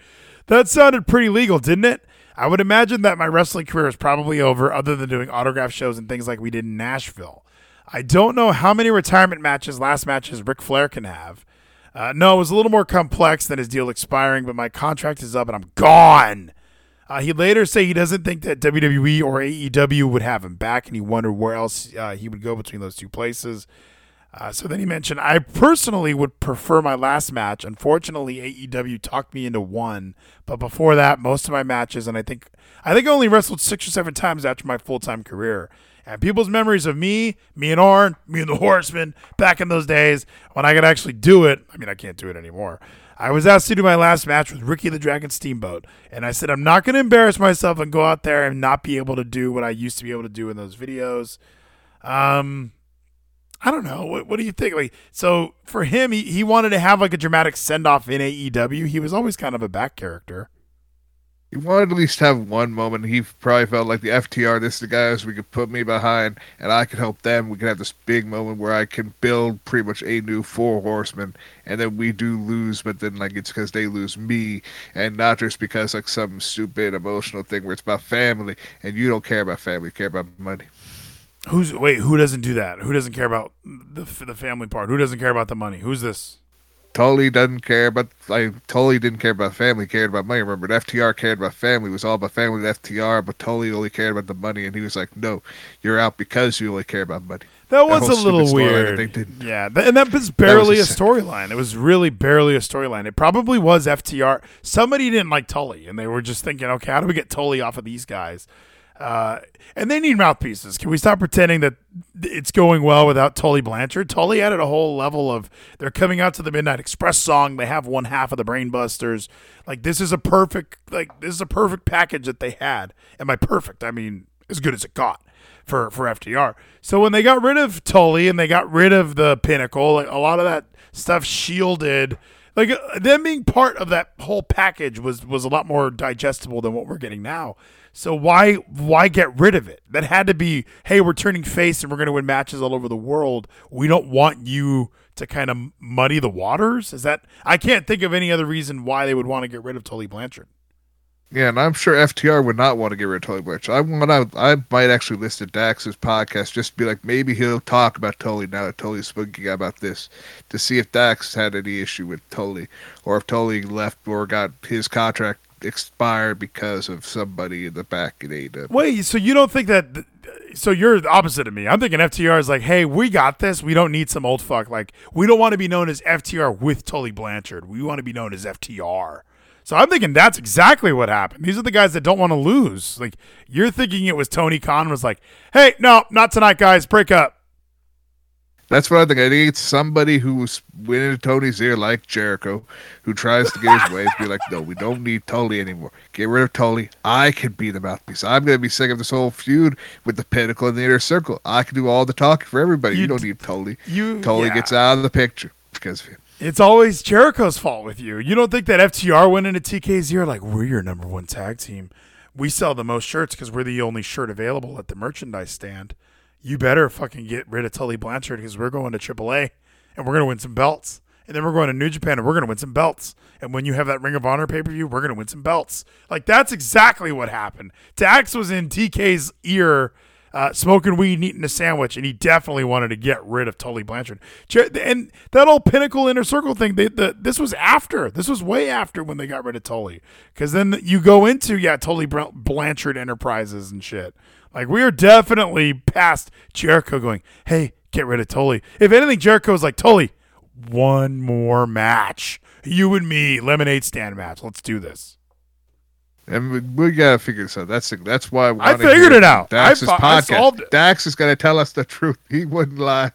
That sounded pretty legal, didn't it? I would imagine that my wrestling career is probably over, other than doing autograph shows and things like we did in Nashville. I don't know how many retirement matches, last matches Ric Flair can have. Uh, no, it was a little more complex than his deal expiring, but my contract is up and I'm gone. Uh, he later said he doesn't think that WWE or AEW would have him back, and he wondered where else uh, he would go between those two places. Uh, so then he mentioned, I personally would prefer my last match. Unfortunately, AEW talked me into one, but before that, most of my matches, and I think I think I only wrestled six or seven times after my full time career. And people's memories of me, me and Arn, me and the Horseman, back in those days when I could actually do it. I mean, I can't do it anymore. I was asked to do my last match with Ricky the Dragon Steamboat, and I said I'm not going to embarrass myself and go out there and not be able to do what I used to be able to do in those videos. Um, I don't know. What, what do you think? Like, so for him, he, he wanted to have like a dramatic send off in AEW. He was always kind of a back character. He wanted at least have one moment. He probably felt like the FTR, this is the guys we could put me behind, and I could help them. We could have this big moment where I can build pretty much a new four horsemen, and then we do lose, but then like it's because they lose me, and not just because like some stupid emotional thing where it's about family, and you don't care about family, you care about money. Who's wait? Who doesn't do that? Who doesn't care about the the family part? Who doesn't care about the money? Who's this? Tully doesn't care about like Tully didn't care about family, cared about money. Remember, FTR cared about family. It was all about family with FTR, but Tully only cared about the money, and he was like, "No, you're out because you only care about money." That was a little weird. Yeah, and that was barely that was a storyline. It was really barely a storyline. It probably was FTR. Somebody didn't like Tully, and they were just thinking, "Okay, how do we get Tully off of these guys?" Uh, and they need mouthpieces. Can we stop pretending that it's going well without Tully Blanchard? Tully added a whole level of they're coming out to the Midnight Express song. They have one half of the Brainbusters. Like this is a perfect like this is a perfect package that they had. And by perfect, I mean as good as it got for for FTR. So when they got rid of Tully and they got rid of the Pinnacle, like a lot of that stuff shielded like uh, them being part of that whole package was was a lot more digestible than what we're getting now. So why why get rid of it? That had to be, hey, we're turning face and we're going to win matches all over the world. We don't want you to kind of muddy the waters. Is that I can't think of any other reason why they would want to get rid of Tully Blanchard. Yeah, and I'm sure FTR would not want to get rid of Tully Blanchard. I want I might actually listen to Dax's podcast just to be like maybe he'll talk about Tully now that Tully's speaking about this to see if Dax had any issue with Tully or if Tully left or got his contract expired because of somebody in the back in AEW. Wait, so you don't think that? So you're the opposite of me. I'm thinking FTR is like, hey, we got this. We don't need some old fuck. Like, we don't want to be known as FTR with Tully Blanchard. We want to be known as FTR. So I'm thinking that's exactly what happened. These are the guys that don't want to lose. Like, you're thinking it was Tony Khan was like, hey, no, not tonight, guys. Break up. That's what I think. I think it's somebody who's winning Tony's ear, like Jericho, who tries to get his way. Be like, no, we don't need Tully anymore. Get rid of Tully. I can be the mouthpiece. I'm going to be sick of this whole feud with the Pinnacle and the Inner Circle. I can do all the talking for everybody. You, You don't need Tully. You Tully yeah. gets out of the picture because of him. It's always Jericho's fault with you. You don't think that FTR went into TK's ear like we're your number one tag team. We sell the most shirts because we're the only shirt available at the merchandise stand. You better fucking get rid of Tully Blanchard because we're going to AAA and we're gonna win some belts. And then we're going to New Japan and we're gonna win some belts. And when you have that Ring of Honor pay per view, we're gonna win some belts. Like that's exactly what happened. Dax was in TK's ear uh, smoking weed and eating a sandwich, and he definitely wanted to get rid of Tully Blanchard. And that old Pinnacle Inner Circle thing, they, the, this was after. This was way after when they got rid of Tully. Because then you go into, yeah, Tully Blanchard Enterprises and shit. Like, we are definitely past Jericho going, hey, get rid of Tully. If anything, Jericho is like, Tully, one more match. You and me, lemonade stand match. Let's do this. And we, we gotta figure this out. That's that's why I wanna figured it out. Dax's I fo- I podcast. Dax is gonna tell us the truth. He wouldn't lie.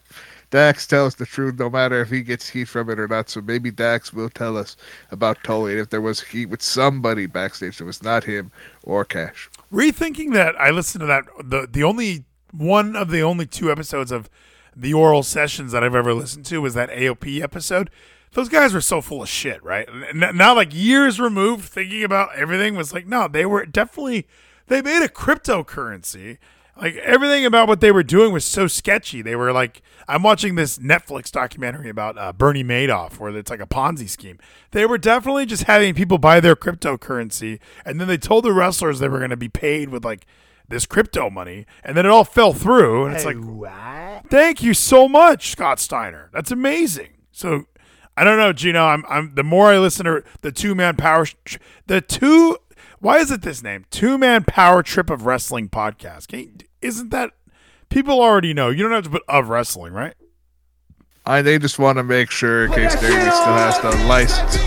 Dax tells the truth no matter if he gets heat from it or not. So maybe Dax will tell us about Tully and if there was heat with somebody backstage that was not him or Cash. rethinking that i listened to that the the only one of the only two episodes of the oral sessions that i've ever listened to was that aop episode those guys were so full of shit right now like years removed thinking about everything was like no they were definitely they made a cryptocurrency like everything about what they were doing was so sketchy. They were like i'm watching this netflix documentary about uh, bernie madoff where it's like a ponzi scheme. They were definitely just having people buy their cryptocurrency and then they told the wrestlers they were going to be paid with like this crypto money and then it all fell through and it's like thank you so much scott steiner. That's amazing. So i don't know gino i'm, I'm the more i listen to the two-man power tr- the two why is it this name two-man power trip of wrestling podcast Can you- isn't that people already know you don't have to put of wrestling right I they just want to make sure in case Dairy still has the license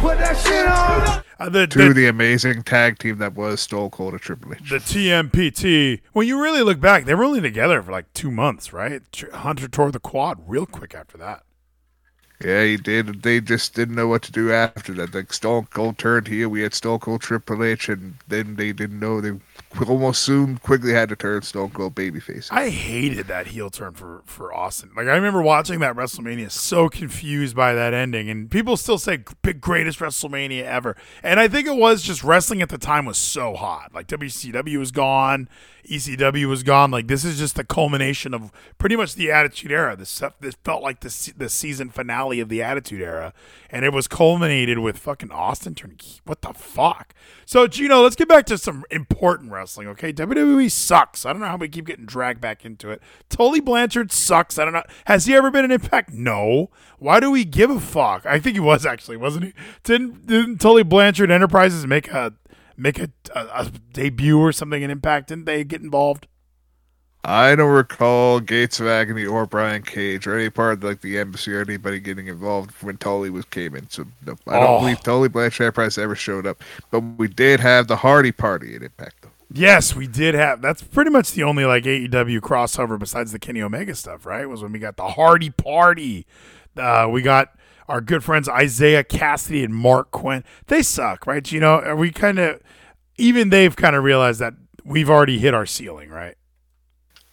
Put that shit on. uh, the, to the, the amazing tag team that was Stone Cold at Triple H. the TMPT. When you really look back, they were only together for like two months, right? Hunter tore the quad real quick after that. Yeah, he did. They just didn't know what to do after that. Like Stone Cold turned heel, we had Stone Cold Triple H, and then they didn't know. They almost soon quickly had to turn Stone Cold babyface. I hated that heel turn for for Austin. Like I remember watching that WrestleMania, so confused by that ending, and people still say greatest WrestleMania ever. And I think it was just wrestling at the time was so hot. Like WCW was gone, ECW was gone. Like this is just the culmination of pretty much the Attitude Era. This stuff this felt like the the season finale of the Attitude Era, and it was culminated with fucking Austin turning. What the fuck? So Gino, let's get back to some important wrestling. Okay, WWE sucks. I don't know how we keep getting dragged back into it. Tully Blanchard sucks. I don't know. Has he ever been an Impact? No. Why do we give a fuck? I think he was actually, wasn't he? Didn't, didn't Tully Blanchard Enterprises make a make a, a, a debut or something in Impact? Didn't they get involved? I don't recall Gates of Agony or Brian Cage or any part of like the embassy or anybody getting involved when Tully was came in. So no, I don't Oh. believe Tully Blanchard Price ever showed up. But we did have the Hardy Party at Impact though. Yes, we did have. That's pretty much the only like AEW crossover besides the Kenny Omega stuff, right? Was when we got the Hardy Party. Uh, we got our good friends Isiah Kassidy and Marq Quen. They suck, right? You know, are we kind of even they've kind of realized that we've already hit our ceiling, right?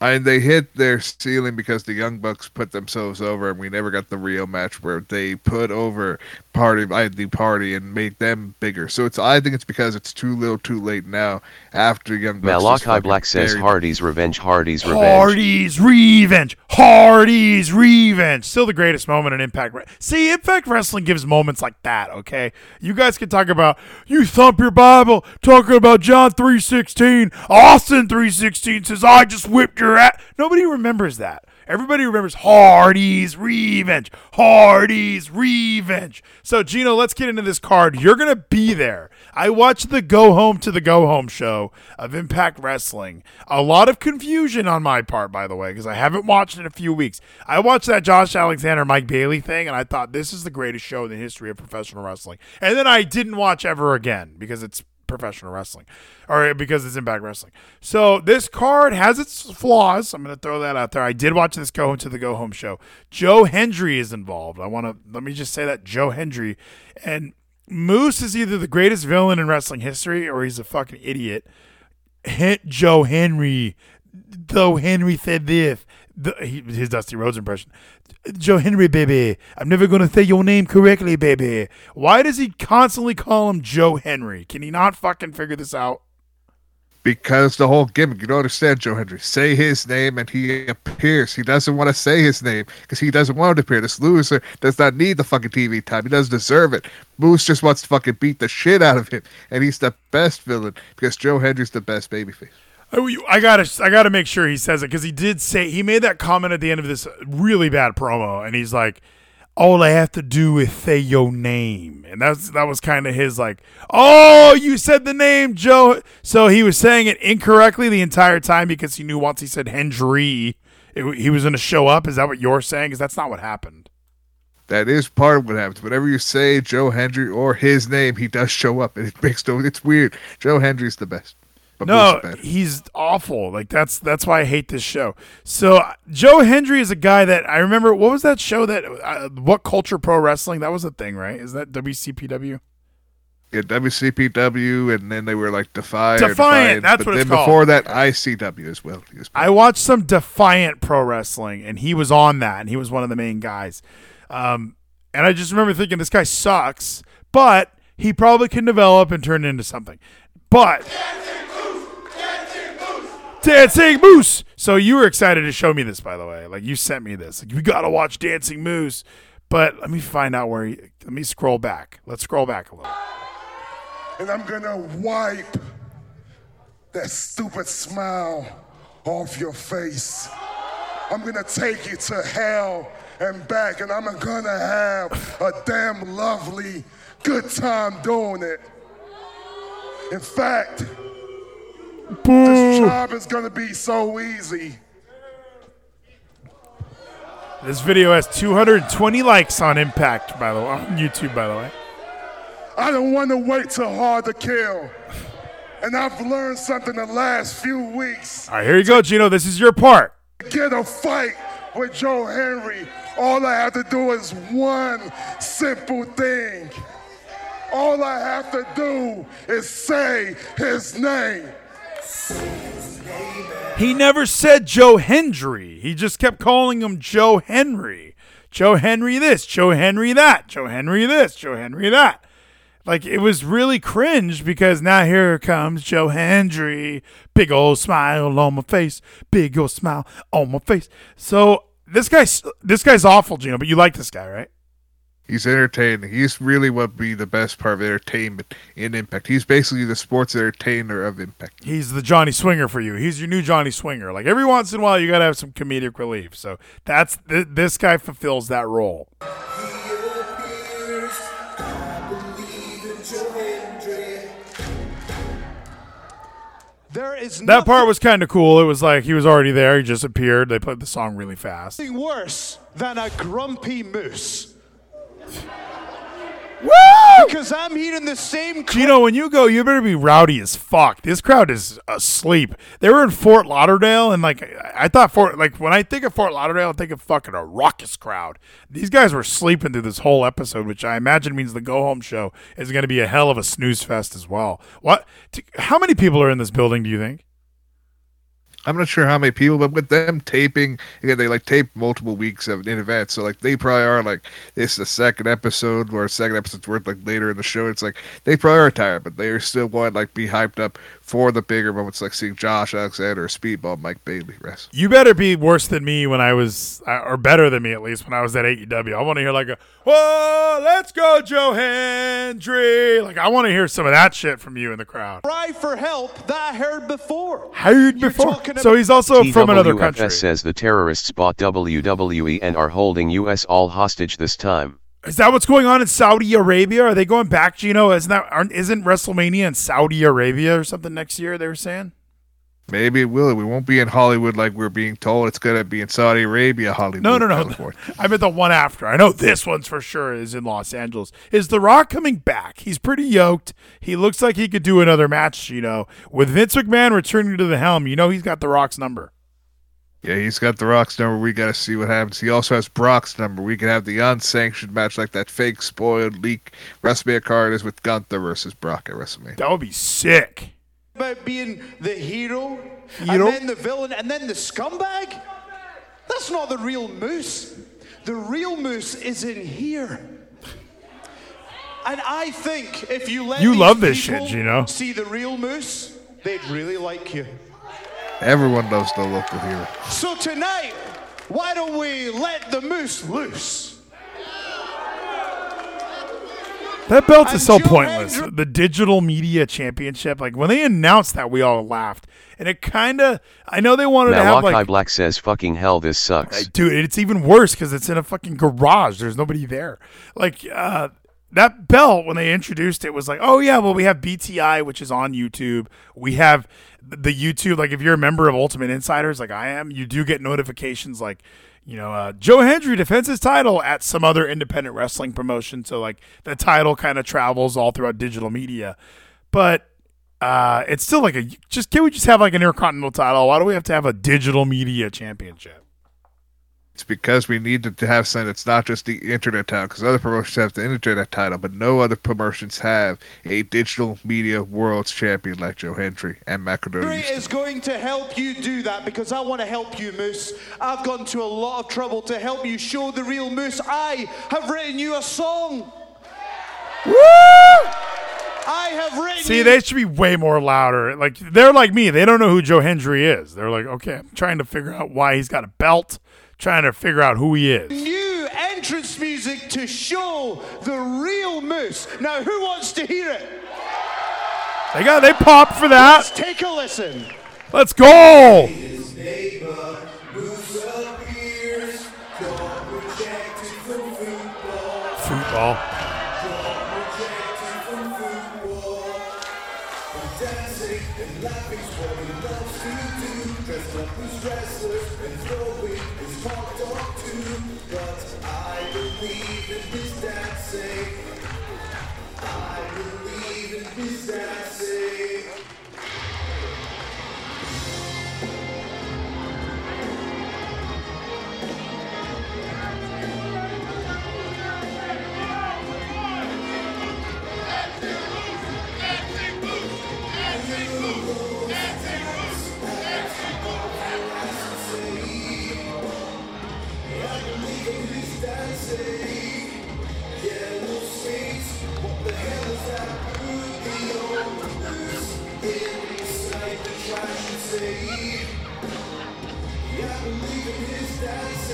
And they hit their ceiling because the Young Bucks put themselves over, and we never got the real match where they put over Party, I the Party, and made them bigger. So it's I think it's because it's too little, too late now. After Young Bucks, Malachi fucking Black says buried- Hardy's Revenge, Hardy's Revenge. Hardy's Revenge. Hardy's Revenge. Still the greatest moment in Impact. Re- See, Impact Wrestling gives moments like that, okay? You guys can talk about you thump your Bible talking about John 3:16. Austin 3:16 says I just whipped your ass. Nobody remembers that. Everybody remembers Hardy's Revenge. Hardy's Revenge. So, Gino, let's get into this card. You're going to be there. I watched the Go Home to the Go Home show of Impact Wrestling. A lot of confusion on my part, by the way, because I haven't watched in a few weeks. I watched that Josh Alexander Mike Bailey thing, and I thought this is the greatest show in the history of professional wrestling. And then I didn't watch ever again because it's professional wrestling or because it's impact wrestling. So this card has its flaws. I'm going to throw that out there. I did watch this go home to the go home show. Joe Hendry is involved. I want to let me just say that Joe Hendry and Moose is either the greatest villain in wrestling history or he's a fucking idiot. Hint Joe Henry. Though Henry said this, the, his Dusty Rhodes impression. Joe Henry, baby. I'm never going to say your name correctly, baby. Why does he constantly call him Joe Henry? Can he not fucking figure this out? Because the whole gimmick, you don't understand, Joe Henry. Say his name and he appears. He doesn't want to say his name because he doesn't want to appear. This loser does not need the fucking TV time. He doesn't deserve it. Moose just wants to fucking beat the shit out of him, and he's the best villain because Joe Henry's the best babyface. I gotta, I gotta make sure he says it because he did say he made that comment at the end of this really bad promo, and he's like, "All I have to do is say your name," and that's that was kind of his like, "Oh, you said the name, Joe." So he was saying it incorrectly the entire time because he knew once he said Hendry, it, he was going to show up. Is that what you're saying? Because that's not what happened. That is part of what happens. Whenever you say Joe Hendry or his name, he does show up, and it makes no. It's weird. Joe Hendry's the best. No, he's awful. Like that's that's why I hate this show. So Joe Hendry is a guy that I remember. What was that show that? Uh, what Culture Pro Wrestling? That was a thing, right? Is that WCPW? Yeah, WCPW, and then they were like Defiant. Defiant, Defiant. that's but what then it's called. Before that, ICW as well. I watched some Defiant Pro Wrestling, and he was on that, and he was one of the main guys. Um, and I just remember thinking, this guy sucks, but he probably can develop and turn into something. But Dancing Moose. So you were excited to show me this, by the way. Like you sent me this. Like we gotta watch Dancing Moose. But let me find out where. He, let me scroll back. Let's scroll back a little. And I'm gonna wipe that stupid smile off your face. I'm gonna take you to hell and back, and I'm gonna have a damn lovely good time doing it. In fact, Boo. This job is gonna be so easy. This video has 220 likes on Impact, by the way, on YouTube, by the way. I don't want to wait till hard to kill. And I've learned something the last few weeks. All right, here you go, Gino. This is your part. Get a fight with Joe Henry. All I have to do is one simple thing. All I have to do is say his name. He never said Joe Hendry. He just kept calling him Joe Henry. Joe Henry this, Joe Henry that, Joe Henry this, Joe Henry that. Like it was really cringe because now here comes Joe Hendry. Big old smile on my face. Big old smile on my face. So this guy's this guy's awful, Gino, but you like this guy, right? He's entertaining. He's really what be the best part of entertainment in Impact. He's basically the sports entertainer of Impact. He's the Johnny Swinger for you. He's your new Johnny Swinger. Like every once in a while, you got to have some comedic relief. So that's th- this guy fulfills that role. There is that part was kind of cool. It was like he was already there. He just appeared. They played the song really fast. Nothing worse than a grumpy moose. Woo! Because I'm eating the same. Gino, when you go, you better be rowdy as fuck. This crowd is asleep. They were in Fort Lauderdale, and like I thought, Fort like when I think of Fort Lauderdale, I think of fucking a raucous crowd. These guys were sleeping through this whole episode, which I imagine means the go home show is going to be a hell of a snooze fest as well. What? How many people are in this building? Do you think? I'm not sure how many people, but with them taping, again, they like tape multiple weeks of in advance. So like they probably are like this is the second episode or second episode's worth like later in the show. It's like they it, but they are still want like be hyped up for the bigger moments, like seeing Josh Alexander or Speedball Mike Bailey wrestle. You better be worse than me when I was, uh, or better than me at least when I was at AEW. I want to hear like a, "Whoa, let's go, Joe Hendry!" Like I want to hear some of that shit from you in the crowd. Cry for help that I heard before. Heard You're before. talking So he's also from another TWFS country. says the terrorists bought WWE and are holding US all hostage this time. Is that what's going on in Saudi Arabia? Are they going back, Gino? Isn't that aren't, isn't WrestleMania in Saudi Arabia or something next year? They were saying. Maybe it will. We won't be in Hollywood like we're being told. It's going to be in Saudi Arabia, Hollywood. No, no, no. California. I meant the one after. I know this one's for sure is in Los Angeles. Is The Rock coming back? He's pretty yoked. He looks like he could do another match, you know. With Vince McMahon returning to the helm, you know he's got The Rock's number. Yeah, he's got the Rock's number. We got to see what happens. He also has Brock's number. We could have the unsanctioned match like that fake spoiled leak WrestleMania card is with Gunther versus Brock at WrestleMania. That would be sick. About being the hero, Hero? and then the villain, and then the scumbag? That's not the real Moose. The real Moose is in here. And I think if you let You these love this shit, people Gino. see the real Moose, they'd really like you. Everyone loves the local hero. So tonight, why don't we let the Moose loose? That belt And is so Joe pointless. Hendry- The digital media championship, like when they announced that, we all laughed, and it kind of. I know they wanted to have Malachi like, Black says fucking hell this sucks. dude, it's even worse because it's in a fucking garage. There's nobody there. Like uh, that belt when they introduced it was like, oh yeah, well we have BTI, which is on YouTube. We have the YouTube. Like if you're a member of Ultimate Insiders, like I am, you do get notifications like. You know, uh, Joe Hendry defends his title at some other independent wrestling promotion. So, like, the title kind of travels all throughout digital media. But uh, it's still like a just can we just have like an intercontinental title? Why do we have to have a digital media championship? It's because we need to- to have something that's not just the internet title, because other promotions have the internet title, but no other promotions have a digital media world's champion like Joe Hendry and Matt Cardona. Great is going to help you do that because I want to help you, Moose. I've gone to a lot of trouble to help you show the real Moose. I have written you a song. Woo! I have written See, you. they should be way more louder. Like they're like me; they don't know who Joe Hendry is. They're like, okay, I'm trying to figure out why he's got a belt, trying to figure out who he is. new entrance music to show the real Moose. Now, who wants to hear it? They got they pop for that. Let's take a listen. Let's go. Football.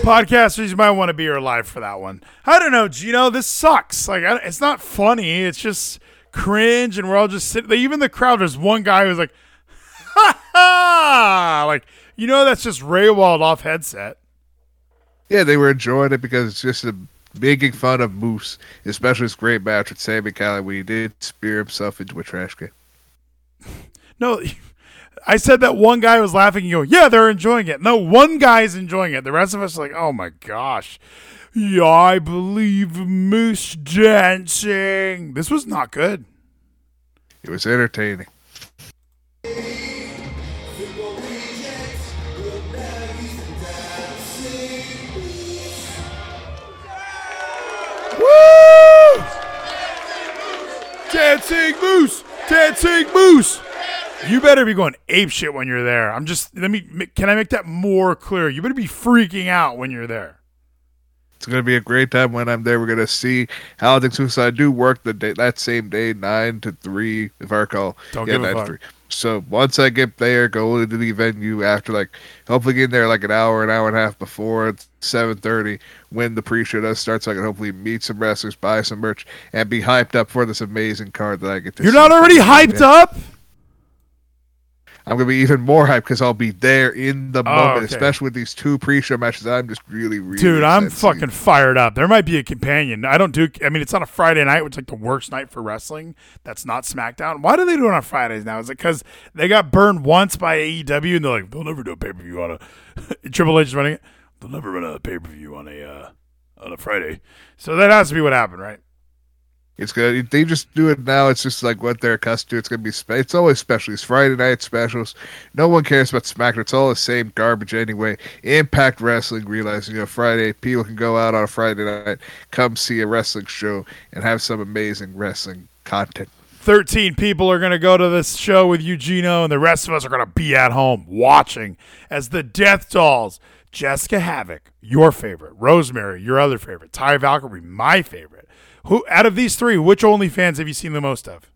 Podcasters, you might want to be here live for that one. I don't know, Gino. This sucks. Like, I, it's not funny. It's just cringe, and we're all just sitting. Even the crowd. There's one guy who's like, "Ha (laughs) ha!" Like, you know, that's just Rehwoldt off headset. Yeah, they were enjoying it because it's just a making fun of Moose, especially his great match with Sami Callihan when he did spear himself into a trash can. (laughs) No, I said that one guy was laughing. You go, yeah, they're enjoying it. No, one guy's enjoying it. The rest of us are like, oh my gosh. Yeah, I believe Moose dancing. This was not good. It was entertaining. Woo! Dancing Moose! Dancing Moose! You better be going ape shit when you're there. I'm just let me can I make that more clear? You better be freaking out when you're there. It's going to be a great time when I'm there. We're going to see how things Suicide do work the day that same day, nine to three, if I recall. Don't yeah, give a fuck. three. So once I get there, go into the venue after like hopefully get in there like an hour, an hour and a half before seven thirty when the pre-show does start, so I can hopefully meet some wrestlers, buy some merch, and be hyped up for this amazing card that I get to. You're see not already hyped up? I'm gonna be even more hyped because I'll be there in the Oh, moment, okay. especially with these two pre-show matches. I'm just really, really Dude, I'm fucking fired up. There might be a companion. I don't do. I mean, it's on a Friday night, which is like the worst night for wrestling. That's not SmackDown. Why do they do it on Fridays now? Is it because they got burned once by AEW and they're like, they'll never do a pay per view on a (laughs) Triple H is running it. They'll never run a pay per view on a uh, on a Friday. So that has to be what happened, right? It's good. They just do it now. It's just like what they're accustomed to. It's gonna be. It's always special. It's Friday night specials. No one cares about SmackDown. It's all the same garbage anyway. Impact Wrestling realizing you know Friday people can go out on a Friday night, come see a wrestling show, and have some amazing wrestling content. 13 people are to go to this show with Eugenio, and the rest of us are to be at home watching as the Death Dolls, Jessica Havoc, your favorite, Rosemary, your other favorite, Taya Valkyrie, my favorite. Who out of these three, which OnlyFans have you seen the most of?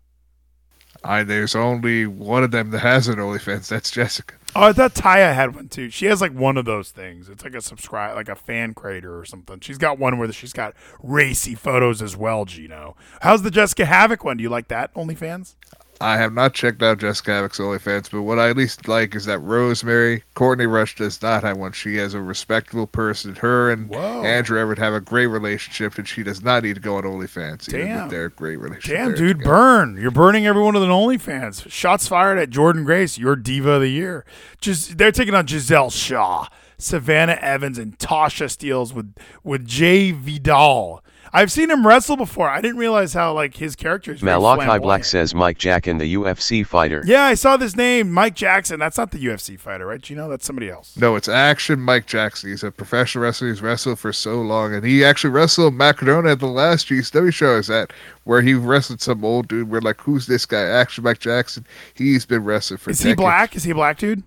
I there's only one of them that has an OnlyFans. That's Jessica. Oh, I thought Taya had one too. She has like one of those things. It's like a subscribe, like a fan creator or something. She's got one where she's got racy photos as well. Gino, how's the Jessica Havoc one? Do you like that OnlyFans? I have not checked out Jessica Havoc's OnlyFans, but what I at least like is that Rosemary, Courtney Rush does not have one. She has a respectable person. Her and Whoa. Andrew Everett have a great relationship, and she does not need to go on OnlyFans. Damn. their great relationship. Damn, dude, together. burn. You're burning everyone with an OnlyFans. Shots fired at Jordynne Grace, your diva of the year. Just they're taking on Giselle Shaw, Savannah Evans, and Tasha Steeles with with Jai Vidal. I've seen him wrestle before. I didn't realize how like his character is. very Malachi Black says Mike Jack and the UFC fighter. Yeah, I saw this name, Mike Jackson. That's not the UFC fighter, right? You know, that's somebody else. No, it's Action Mike Jackson. He's a professional wrestler. He's wrestled for so long, and he actually wrestled Matt Cardona at the last GCW show I was at, where he wrestled some old dude. We're like, who's this guy? Action Mike Jackson. He's been wrestling for Is he black? Is he a black dude?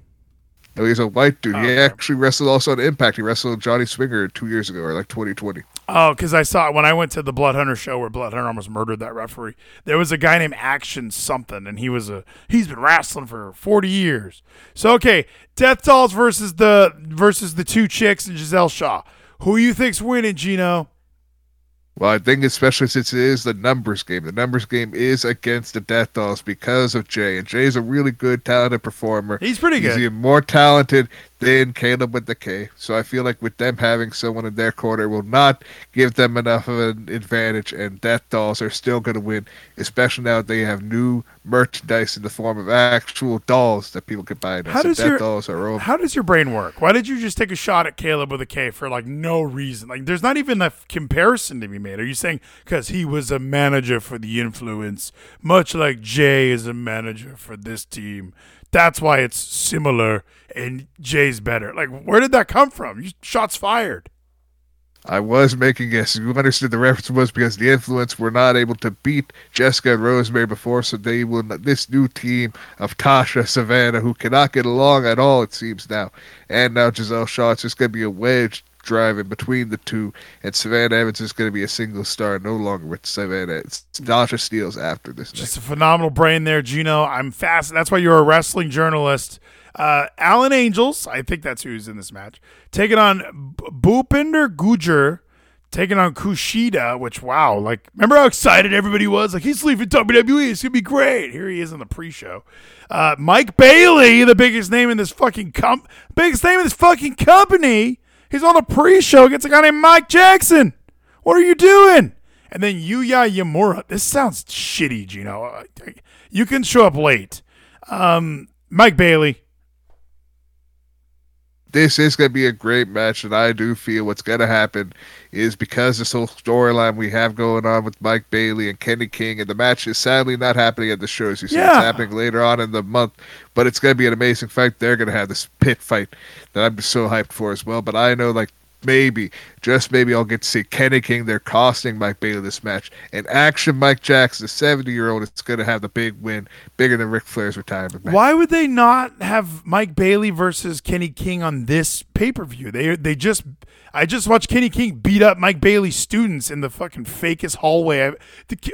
No, he's a white dude. Oh, he okay. actually wrestled also on Impact. He wrestled Johnny Swinger two years ago, or like 2020. Oh, because I saw when I went to the Blood Hunter show where Blood Hunter almost murdered that referee. There was a guy named Action something, and he was a he's been wrestling for forty years. So okay, Death Dolls versus the versus the two chicks and Giselle Shaw. Who you think's winning, Gino? Well, I think especially since it is the numbers game. The numbers game is against the Death Dolls because of Jay, and Jay's a really good, talented performer. He's pretty good. He's even more talented than Caleb with the K. So I feel like with them having someone in their corner will not give them enough of an advantage, and Death Dolls are still going to win, especially now that they have new merchandise in the form of actual dolls that people can buy. now. How so does Death your Dolls are over. how does your brain work? Why did you just take a shot at Caleb with a K for like no reason? Like, there's not even a comparison to be made. Are you saying because he was a manager for the influence, much like Jay is a manager for this team? That's why it's similar and Jay's better. Like, where did that come from? You, shots fired. I was making guesses. You understood the reference was because the influence were not able to beat Jessica and Rosemary before, so they will. This new team of Tasha, Savannah, who cannot get along at all, it seems now, and now Giselle Shaw. It's just going to be a wedge driving between the two, and Savannah Evans is going to be a single star, no longer with Savannah. It's Tasha Steeles after this. Just a phenomenal brain there, Gino. I'm fast. That's why you're a wrestling journalist. Uh, Alan Angels, I think that's who's in this match, taking on B- Bhupinder Gujar, taking on Kushida. Which wow, like remember how excited everybody was? Like he's leaving WWE. It's gonna be great. Here he is in the pre-show. Uh, Mike Bailey, the biggest name in this fucking com- biggest name in this fucking company. He's on the pre-show against a guy named Mike Jackson. What are you doing? And then Yuya Uemura. This sounds shitty, Gino. Uh, You can show up late. Um, Mike Bailey. This is going to be a great match, and I do feel what's going to happen is because this whole storyline we have going on with Mike Bailey and Kenny King, and the match is sadly not happening at the shows. You see, Yeah. it's happening later on in the month, but it's going to be an amazing fight. They're going to have this pit fight that I'm just so hyped for as well. But I know, like, maybe, just maybe, I'll get to see Kenny King. They're costing Mike Bailey this match. And action Mike Jackson, the 70 year old, is going to have the big win, bigger than Ric Flair's retirement match. Why would they not have Mike Bailey versus Kenny King on this pay per view? They they just I just watched Kenny King beat up Mike Bailey's students in the fucking fakest hallway.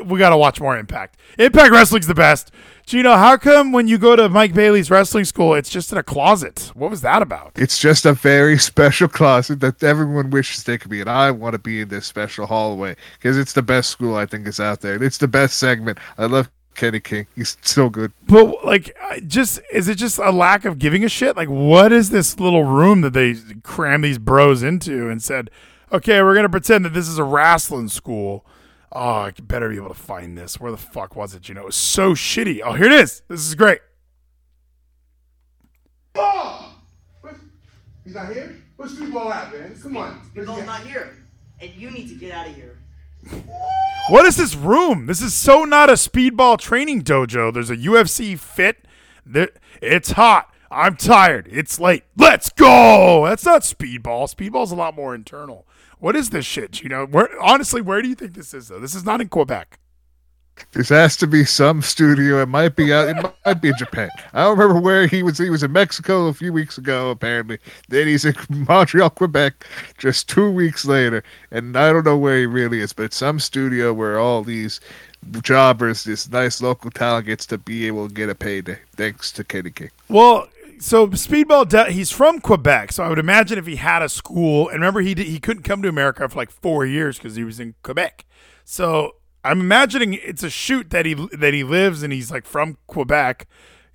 We got to watch more Impact. Impact Wrestling's the best. Gino, how come when you go to Mike Bailey's wrestling school, it's just in a closet? What was that about? It's just a very (laughs) special closet that everyone wishes they could be in. I want to be in this special hallway because it's the best school I think is out there. It's the best segment. I love Kenny King. He's so good. But like, just is it just a lack of giving a shit? Like, what is this little room that they cram these bros into and said, okay, we're gonna pretend that this is a wrestling school. Oh, I better be able to find this. Where the fuck was it? You know, it was so shitty. Oh, here it is. This is great. Ball! What? He's not here? Where's Speedball at, man? Come on. Your ball's not here, and you need to get out of here. What is this room? This is so not a speedball training dojo. There's a UFC fit. It's hot. I'm tired. It's late. Let's go. That's not speedball. Speedball's a lot more internal. What is this shit? You know, where honestly, where do you think this is though? This is not in Quebec. This has to be some studio. It might be out. It (laughs) might be in Japan. I don't remember where he was. He was in Mexico a few weeks ago, apparently. Then he's in (laughs) Montreal, Quebec, just two weeks later, and I don't know where he really is. But some studio where all these jobbers, this nice local talent, gets to be able to get a payday thanks to Kenny King. Well, so Speedball, de- he's from Quebec, so I would imagine if he had a school, and remember he did, he couldn't come to America for like four years because he was in Quebec. So I'm imagining it's a shoot that he that he lives and he's like from Quebec.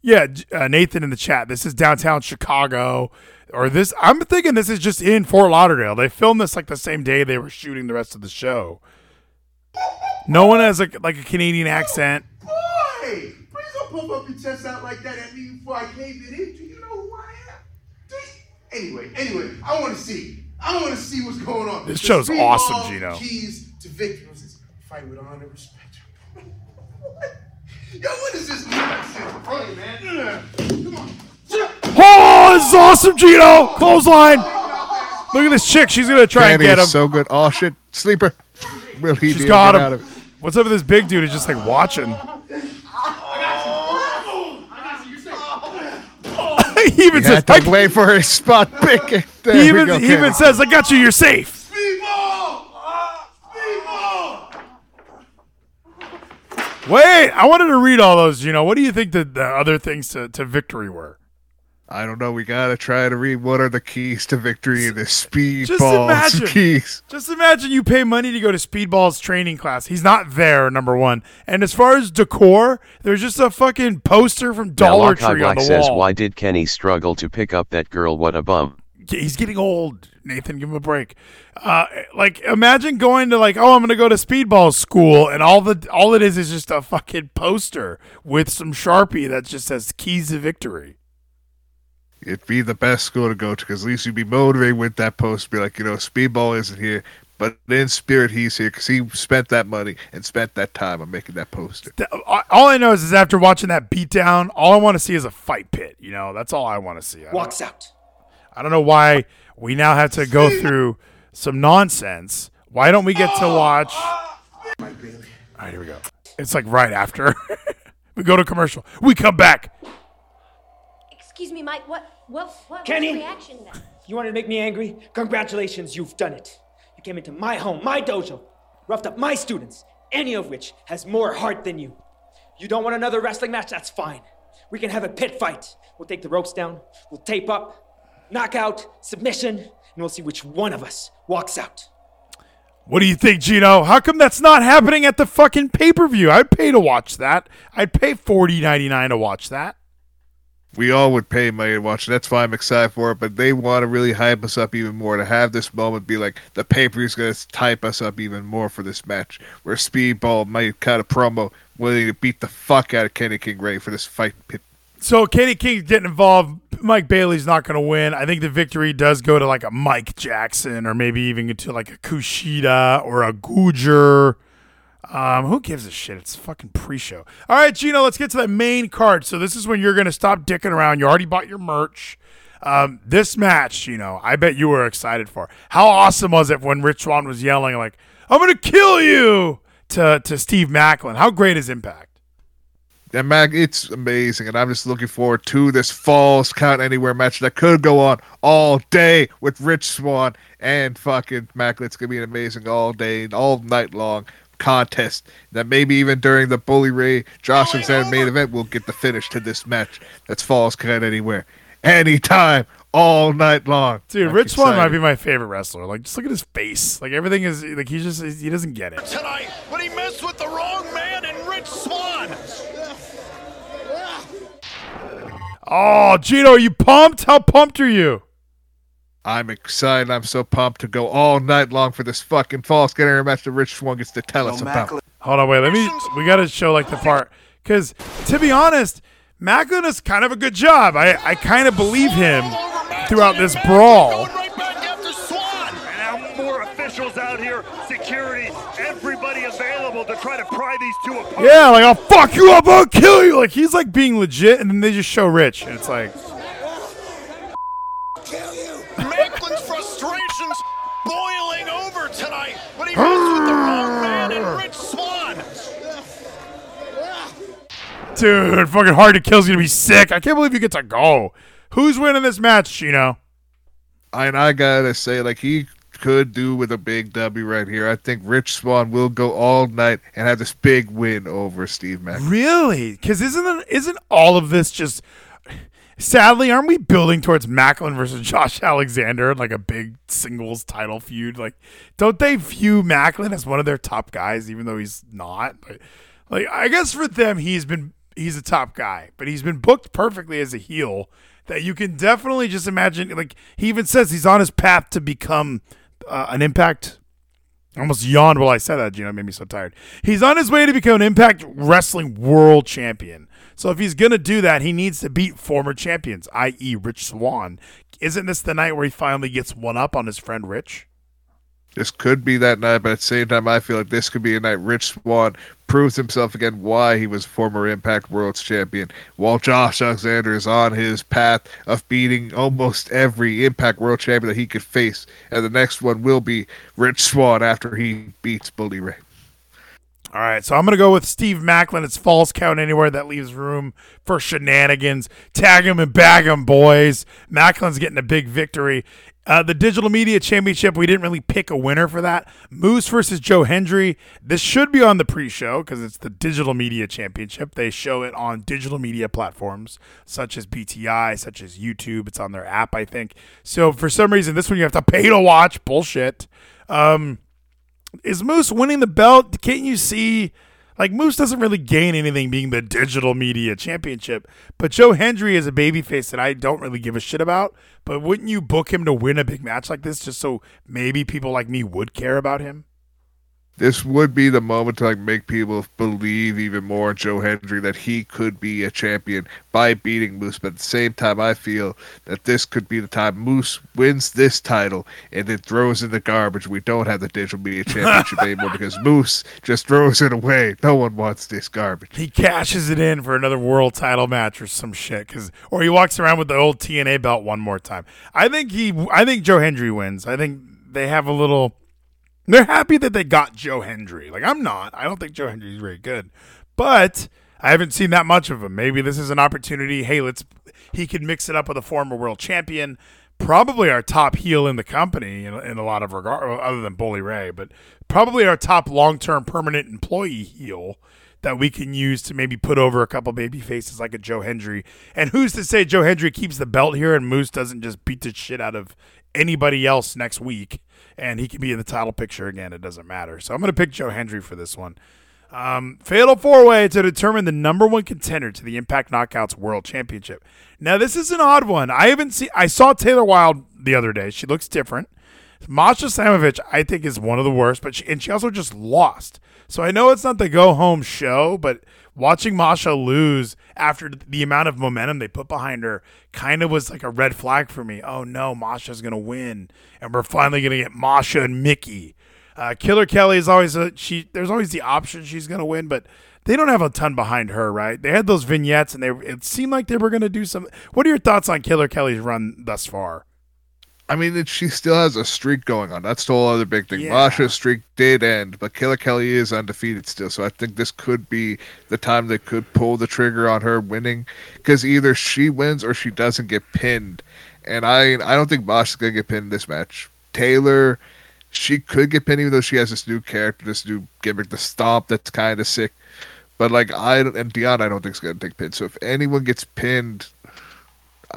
Yeah, uh, Nathan in the chat. This is downtown Chicago, or this. I'm thinking this is just in Fort Lauderdale. They filmed this like the same day they were shooting the rest of the show. No one has like like a Canadian accent. Boy! Please don't puff up your chest out like that at me before I cave it in. Do you know who I am? You- Anyway, anyway, I want to see. I want to see what's going on. This The show's awesome, Gino. Keys to victory. What's this? Fight with honor, and respect. (laughs) Yo, what is this nonsense? Hey, man. Come on. Oh, this is awesome, Gino. Clothesline. Look at this chick. She's gonna try and get him. is so good. Oh shit, sleeper. Will he She's be got to get out him. of it? What's up with this big dude? Who's just like watching. (laughs) he even He says, had to wait for his spot pick. (laughs) There he even, go, he even says, "I got you. You're safe." Speedball! Speedball! Wait, I wanted to read all those. You know, what do you think the, the other things to, to victory were? I don't know. We gotta try to read what are the keys to victory in this Just speedballs (laughs) imagine. keys. Just imagine you pay money to go to Speedball's training class. He's not there, number one. And as far as decor, there's just a fucking poster from Dollar Malachi Tree on Black the says, wall. "Why did Kenny struggle to pick up that girl? What a bum." He's getting old. Nathan, give him a break. Uh, like imagine going to like, oh, I'm gonna go to speedball school, and all the all it is is just a fucking poster with some sharpie that just says keys to victory. It'd be the best school to go to because at least you'd be motivated with that post. Be like, you know, speedball isn't here, but in spirit he's here because he spent that money and spent that time on making that poster. All I know is, is after watching that beatdown, all I want to see is a fight pit. You know, that's all I want to see. I Walks out. I don't know why we now have to go through some nonsense. Why don't we get to watch? All right, here we go. It's like right after (laughs) we go to commercial. We come back. Excuse me, Mike. What? What? What? Kenny? What's the reaction then? You wanted to make me angry? Congratulations, you've done it. You came into my home, my dojo, roughed up my students, any of which has more heart than you. You don't want another wrestling match? That's fine. We can have a pit fight. We'll take the ropes down, we'll tape up, knockout, submission, and we'll see which one of us walks out. What do you think, Gino? How come that's not happening at the fucking pay per view? I'd pay to watch that. I'd pay forty ninety nine to watch that. We all would pay money to watch it. That's why I'm excited for it. But they want to really hype us up even more to have this moment be like the pay per view's going to type us up even more for this match. Where Speedball might cut a promo willing to beat the fuck out of Kenny King ready for this fight pit. So Katie King's getting involved. Mike Bailey's not going to win. I think the victory does go to like a Mike Jackson or maybe even to like a Kushida or a Gujar. Um, who gives a shit? It's fucking pre-show. All right, Gino, let's get to the main card. So this is when you're going to stop dicking around. You already bought your merch. Um, this match, you know, I bet you were excited for. How awesome was it when Rich Swann was yelling like, "I'm going to kill you" to to Steve Macklin? How great is Impact? And Mac, it's amazing, and I'm just looking forward to this Falls Count Anywhere match that could go on all day with Rich Swann and fucking Macklin. It's gonna be an amazing all day, and all night long. contest. That maybe even during the Bully Ray Josh Alexander main event, we'll get the finish to this match. That's Falls Count Anywhere, anytime, all night long. Dude, I'm Rich Swann might be my favorite wrestler. Like, just look at his face. Like everything is like he just he doesn't get it. tonight, but he messed with the wrong man and Rich Swann. Oh, Gino, are you pumped? How pumped are you? I'm excited. I'm so pumped to go all night long for this fucking Falls Count Anywhere match that Rich Swann gets to tell us about. Hold on, wait. Let me. We got to show like the part because, to be honest, Macklin does kind of a good job. I I kind of believe him throughout this brawl. And now more officials out here, security, everybody available to try to pry these two apart. Yeah, like I'll fuck you up, I'll kill you. Like he's like being legit, and then they just show Rich, and it's like, Macklin's frustrations boiling over tonight, but he messed with the wrong man and Rich Swann. dude, fucking hard to kill's gonna be sick. I can't believe you get to go. Who's winning this match, Chino? And I gotta say, like he could do with a big W right here. I think Rich Swann will go all night and have this big win over Steve Mack. Really? Because isn't isn't all of this just? Sadly, aren't we building towards Macklin versus Josh Alexander like a big singles title feud? Like, don't they view Macklin as one of their top guys, even though he's not? Like, like I guess for them, he's been he's a top guy, but he's been booked perfectly as a heel. That you can definitely just imagine. Like he even says he's on his path to become uh, an Impact I almost yawned while I said that, Gino. It made me so tired. He's on his way to become an Impact Wrestling World Champion. So if he's to do that, he needs to beat former champions, i.e., Rich Swann. Isn't this the night where he finally gets one up on his friend Rich? This could be that night, but at the same time, I feel like this could be a night Rich Swann proves himself again why he was former Impact World's Champion, while Josh Alexander is on his path of beating almost every Impact World Champion that he could face. And the next one will be Rich Swann after he beats Bully Ray. All right, so I'm going to go with Steve Maclin. It's false count anywhere that leaves room for shenanigans. Tag him and bag him, boys. Maclin's getting a big victory. Uh, the Digital Media Championship, we didn't really pick a winner for that. Moose versus Joe Hendry. This should be on the pre show because it's the Digital Media Championship. They show it on digital media platforms such as BTI, such as YouTube. It's on their app, I think. So for some reason, this one you have to pay to watch. Bullshit. Um, is Moose winning the belt? Can't you see? Like Moose doesn't really gain anything being the digital media championship, but Joe Hendry is a babyface that I don't really give a shit about. But wouldn't you book him to win a big match like this just so maybe people like me would care about him? This would be the moment to like make people believe even more Joe Hendry that he could be a champion by beating Moose. But at the same time, I feel that this could be the time Moose wins this title and then throws in the garbage. We don't have the digital media (laughs) championship anymore because Moose just throws it away. No one wants this garbage. He cashes it in for another world title match or some shit, cause or he walks around with the old TNA belt one more time. I think he, I think Joe Hendry wins. I think they have a little. They're happy that they got Joe Hendry. Like I'm not. I don't think Joe Hendry's very good, but I haven't seen that much of him. Maybe this is an opportunity. Hey, let's. He could mix it up with a former world champion, probably our top heel in the company in, in a lot of regard, other than Bully Ray, but probably our top long-term permanent employee heel that we can use to maybe put over a couple baby faces like a Joe Hendry. And who's to say Joe Hendry keeps the belt here and Moose doesn't just beat the shit out of anybody else next week and he can be in the title picture again. It doesn't matter. So I'm going to pick Joe Hendry for this one. Um, fatal four way to determine the number one contender to the Impact Knockouts World Championship. Now, this is an odd one. I haven't seen, I saw Taylor Wilde the other day. She looks different. Masha Slamovich, I think, is one of the worst, but she, and she also just lost. So I know it's not the go home show, but watching Masha lose after the amount of momentum they put behind her kind of was like a red flag for me. Oh no, Masha's gonna win, and we're finally gonna get Masha and Mickie. Uh, Killer Kelly is always a she. There's always the option she's gonna win, but they don't have a ton behind her, right? They had those vignettes, and they it seemed like they were gonna do some. What are your thoughts on Killer Kelly's run thus far? I mean, it, she still has a streak going on. That's the whole other big thing. Yeah. Masha's streak did end, but Killer Kelly is undefeated still. So I think this could be the time they could pull the trigger on her winning, because either she wins or she doesn't get pinned. And I, I don't think Masha's gonna get pinned in this match. Taylor, she could get pinned, even though she has this new character, this new gimmick, the stomp that's kind of sick. But like I and Deonna, I don't think is gonna take pin. So if anyone gets pinned,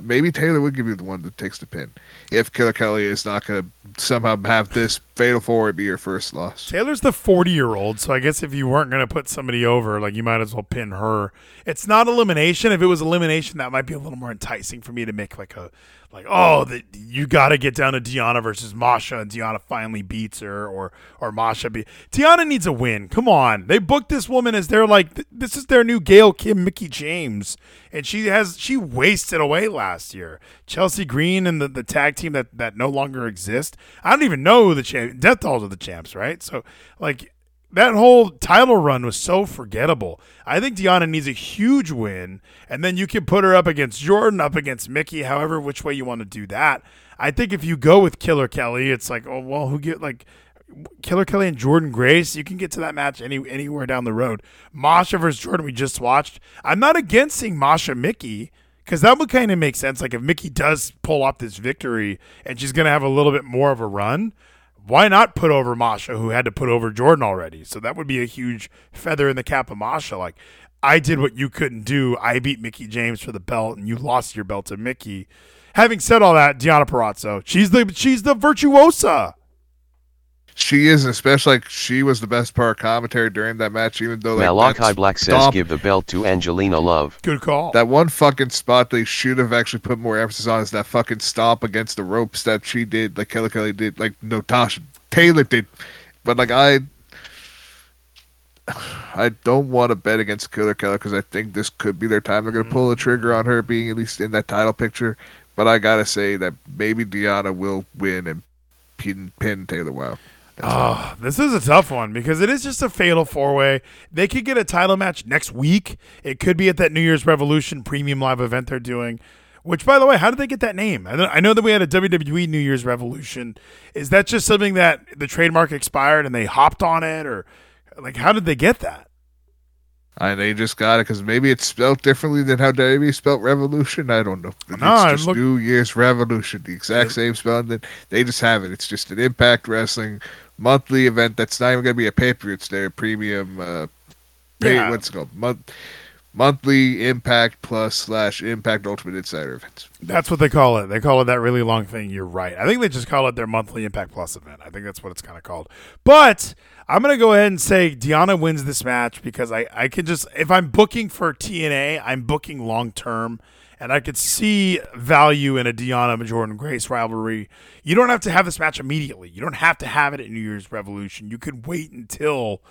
maybe Taylor would give you the one that takes the pin. If Killer Kelly is not gonna somehow have this fatal four way be your first loss. Taylor's the 40 year old, so I guess if you weren't going to put somebody over, like you might as well pin her. It's not elimination. If it was elimination, that might be a little more enticing for me to make like a, like, oh, you got to get down to Deonna versus Masha, and Deonna finally beats her, or or Masha be. Deonna needs a win. Come on, they booked this woman as their like th- this is their new Gail Kim Mickie James, and she has she wasted away last year. Chelsea Green and the, the tag team that that no longer exist. I don't even know who the champ. Death Dolls are the champs, right? So like that whole title run was so forgettable. I think Deonna needs a huge win, and then you can put her up against Jordynne, up against Mickie, however which way you want to do that. I think if you go with Killer Kelly, it's like, oh well, who get like Killer Kelly and Jordynne Grace, you can get to that match any anywhere down the road. Masha versus Jordynne, we just watched. I'm not against seeing Masha Mickie because that would kind of make sense. Like if Mickie does pull off this victory and she's gonna have a little bit more of a run, why not put over Masha, who had to put over Jordynne already? So that would be a huge feather in the cap of Masha. Like, I did what you couldn't do. I beat Mickie James for the belt, and you lost your belt to Mickie. Having said all that, Deonna Purrazzo, she's the she's the virtuosa. She is, especially like she was the best part of commentary during that match, even though like Malachi Black says stomp- give the belt to Angelina Love. Good call. That one fucking spot they should have actually put more emphasis on is that fucking stomp against the ropes that she did, like Kelly Kelly did, like no Tasha Taylor did. But like I, (sighs) I don't want to bet against Killer Kelly because I think this could be their time. They're gonna mm. pull the trigger on her being at least in that title picture. But I gotta say that maybe Deonna will win and pin, pin Taylor Wow. Oh, this is a tough one because it is just a fatal four way. They could get a title match next week. It could be at that New Year's Revolution premium live event they're doing. Which, by the way, how did they get that name? I know- that we had a WWE New Year's Revolution. Is that just something that the trademark expired and they hopped on it, or like how did they get that? And they just got it because maybe it's spelled differently than how WWE spelled Revolution. I don't know. It's No, just look- New Year's Revolution, the exact same spelling. That they just have it. It's just an Impact Wrestling monthly event that's not even going to be a pay per view. It's their premium. Uh, pay, Yeah. What's it called? Month, monthly Impact Plus slash Impact Ultimate Insider events. That's what they call it. They call it that really long thing. You're right. I think they just call it their monthly Impact Plus event. I think that's what it's kind of called. But I'm gonna go ahead and say Deonna wins this match because I I can just if I'm booking for TNA, I'm booking long term, and I could see value in a Deonna Jordynne Grace rivalry. You don't have to have this match immediately. You don't have to have it at New Year's Revolution. You could wait until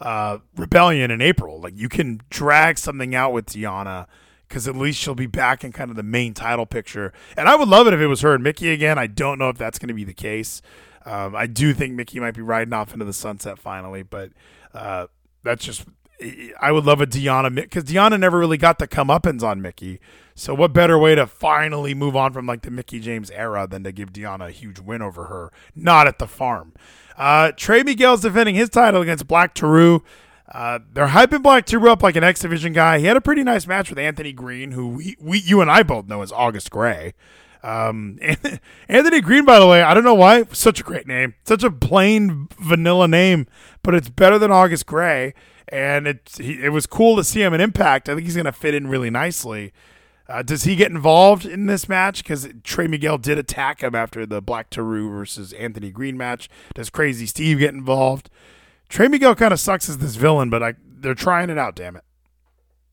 uh, Rebellion in April. Like you can drag something out with Deonna because at least she'll be back in kind of the main title picture. And I would love it if it was her and Mickie again. I don't know if that's going to be the case. Um, I do think Mickie might be riding off into the sunset finally, but uh, that's just. I would love a Deonna because Deonna never really got the comeuppance on Mickie. So what better way to finally move on from like the Mickie James era than to give Deonna a huge win over her? Not at the farm. Uh, Trey Miguel's defending his title against Black Taurus. Uh, they're hyping Black Taurus up like an X Division guy. He had a pretty nice match with Anthony Greene, who we, we you and I both know as August Grey. Um, (laughs) Anthony Greene, by the way, I don't know why, such a great name, such a plain vanilla name, but it's better than August Grey, and it he, it was cool to see him in Impact. I think he's gonna fit in really nicely. Uh, does he get involved in this match? Because Trey Miguel did attack him after the Black Taurus versus Anthony Greene match. Does Crazy Steve get involved? Trey Miguel kind of sucks as this villain, but I, they're trying it out. Damn it.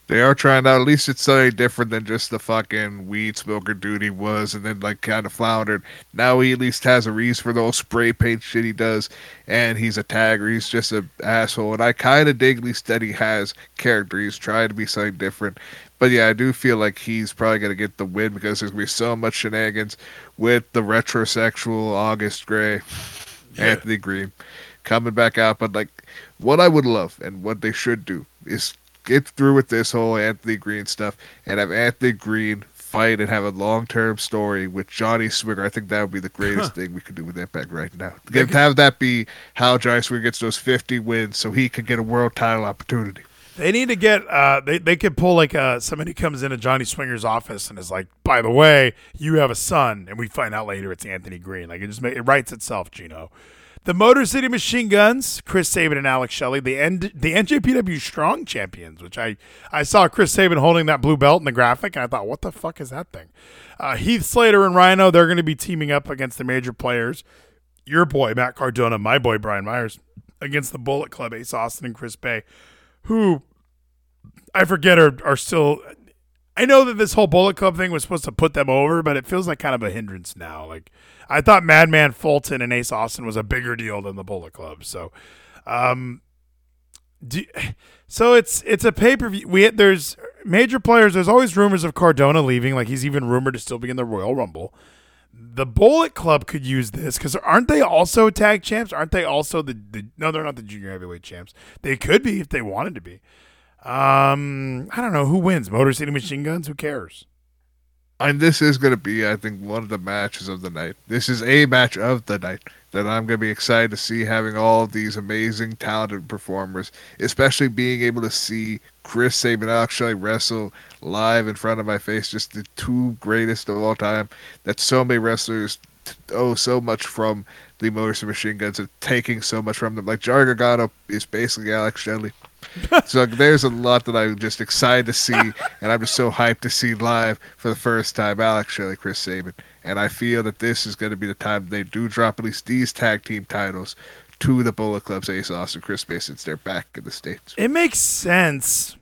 They are trying out. At least it's something different than just the fucking weed smoker dude he was, and then like kind of floundered. Now he at least has a reason for the whole spray paint shit he does, and he's a tagger. He's just an asshole, and I kind of dig at least that he has character. He's trying to be something different. But yeah, I do feel like he's probably gonna get the win because there's gonna be so much shenanigans with the retrosexual August Grey, Anthony Greene coming back out. But like, what I would love and what they should do is get through with this whole Anthony Greene stuff and have Anthony Greene fight and have a long term story with Johnny Swinger. I think that would be the greatest thing we could do with Impact right now. Get, have that be how Johnny Swinger gets those 50 wins so he could get a world title opportunity. They need to get uh they, they could pull like uh somebody comes into Johnny Swinger's office and is like, by the way, you have a son, and we find out later it's Anthony Greene. Like it just it writes itself, Gino. The Motor City Machine Guns, Chris Sabin and Alex Shelley, the N- the NJPW Strong Champions, which I, I saw Chris Sabin holding that blue belt in the graphic, and I thought, what the fuck is that thing? Uh, Heath Slater and Rhyno, they're going to be teaming up against the major players. Your boy, Matt Cardona, my boy, Brian Myers, against the Bullet Club, Ace Austin and Chris Bey, who I forget are, are still. I know that this whole Bullet Club thing was supposed to put them over, but it feels like kind of a hindrance now. Like I thought Madman Fulton and Ace Austin was a bigger deal than the Bullet Club. So, um, do, (sighs) so it's it's a pay per view. We there's major players. There's always rumors of Cardona leaving. Like he's even rumored to still be in the Royal Rumble. The Bullet Club could use this because aren't they also tag champs? Aren't they also the, the no? They're not the junior heavyweight champs. They could be if they wanted to be. Um, I don't know who wins. Motor City Machine Guns. Who cares? And this is going to be, I think, one of the matches of the night. This is a match of the night that I'm going to be excited to see having all these amazing, talented performers, especially being able to see Chris Sabin actually wrestle live in front of my face. Just the two greatest of all time. That so many wrestlers owe so much from the Motor City Machine Guns and taking so much from them. Like Johnny Gargano is basically Alex Shelley. (laughs) so there's a lot that I'm just excited to see, and I'm just so hyped to see live for the first time Alex Shelley, Chris Sabin. And I feel that this is going to be the time they do drop at least these tag team titles to the Bullet Club's Ace Austin, Chris Bey, since they're back in the States. It makes sense.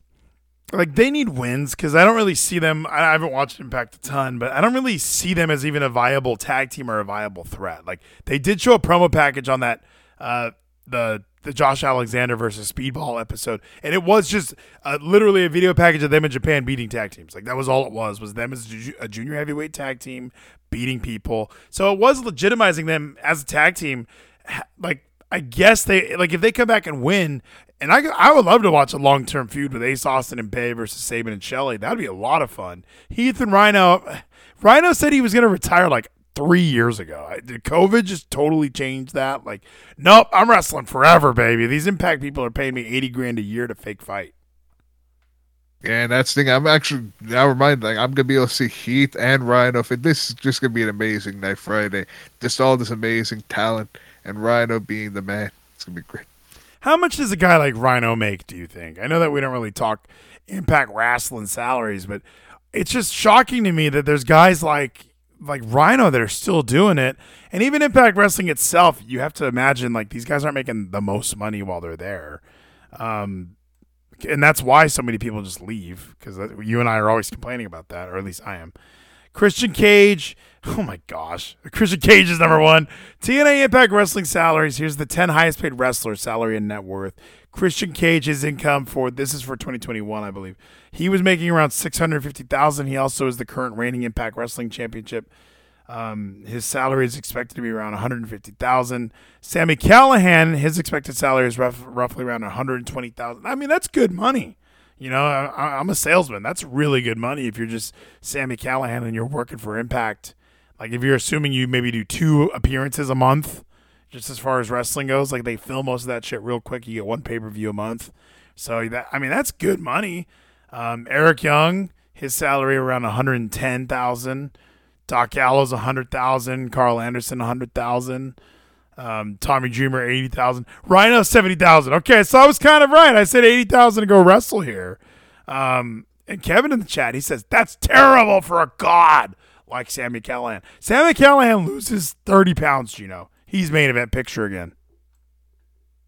Like they need wins because I don't really see them. I haven't watched Impact a ton, but I don't really see them as even a viable tag team or a viable threat. Like they did show a promo package on that uh, the the Josh Alexander versus Speedball episode, and it was just uh, literally a video package of them in Japan beating tag teams. Like that was all it was was them as a junior heavyweight tag team beating people. So it was legitimizing them as a tag team. Like I guess they like if they come back and win, and I I would love to watch a long term feud with Ace Austin and Bey versus Sabin and Shelley. That'd be a lot of fun. Heath and Rhyno. Rhyno said he was going to retire like three years ago. Did COVID just totally change that? Like, nope, I'm wrestling forever, baby. These Impact people are paying me eighty grand a year to fake fight. Yeah, and that's the thing. I'm actually now reminded. Like, I'm gonna be able to see Heath and Rhyno. This is just gonna be an amazing night Friday, just all this amazing talent, and Rhyno being the man. It's gonna be great. How much does a guy like Rhyno make? Do you think? I know that we don't really talk Impact wrestling salaries, but it's just shocking to me that there's guys like like Rhyno that are still doing it. And even Impact Wrestling itself, you have to imagine like these guys aren't making the most money while they're there. Um, and that's why so many people just leave because you and I are always complaining about that, or at least I am. Christian Cage, oh my gosh, Christian Cage is number one. TNA Impact Wrestling salaries. Here's the 10 highest paid wrestlers' salary and net worth. Christian Cage's income for this is for 2021, I believe. He was making around 650,000. He also is the current reigning Impact Wrestling Championship. Um, his salary is expected to be around 150,000. Sami Callihan, his expected salary is rough, roughly around 120,000. I mean, that's good money. You know, I, I'm a salesman. That's really good money if you're just Sami Callihan and you're working for Impact. Like if you're assuming you maybe do two appearances a month, just as far as wrestling goes, like they film most of that shit real quick. You get one pay per view a month, so that I mean that's good money. Um, Eric Young, his salary around one hundred ten thousand. Doc Gallows hundred thousand. Karl Anderson hundred thousand. Um, Tommy Dreamer eighty thousand. Rhyno seventy thousand. Okay, so I was kind of right. I said eighty thousand to go wrestle here. Um, and Kevin in the chat, he says that's terrible for a god like Sami Callihan. Sami Callihan loses thirty pounds. You know he's main event picture again.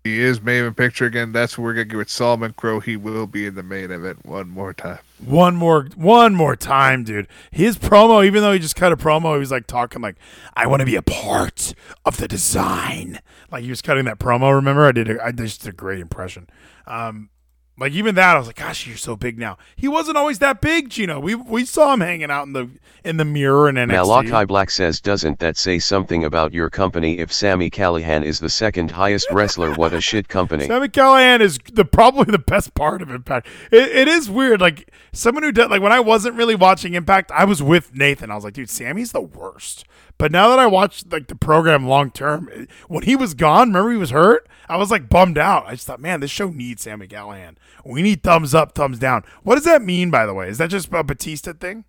He is main event picture again. That's what we're gonna get with Solomon Crowe. He will be in the main event one more time. One more, one more time, dude. His promo, even though he just cut a promo, he was like talking like, "I want to be a part of the design." Like he was cutting that promo. Remember, I did. A, I just did a great impression. Um, like even that, I was like, "Gosh, you're so big now." He wasn't always that big, Gino. We we saw him hanging out in the in the mirror in NXT. Malachi Black says, "Doesn't that say something about your company? If Sami Callihan is the second highest wrestler, what a shit company." Sami Callihan is the probably the best part of Impact. It, it is weird, like someone who did like when I wasn't really watching Impact, I was with Nathan. I was like, "Dude, Sami's the worst." But now that I watched like the program long term, when he was gone, remember he was hurt. I was like bummed out. I just thought, man, this show needs Sami Callihan. We need thumbs up, thumbs down. What does that mean, by the way? Is that just a Batista thing?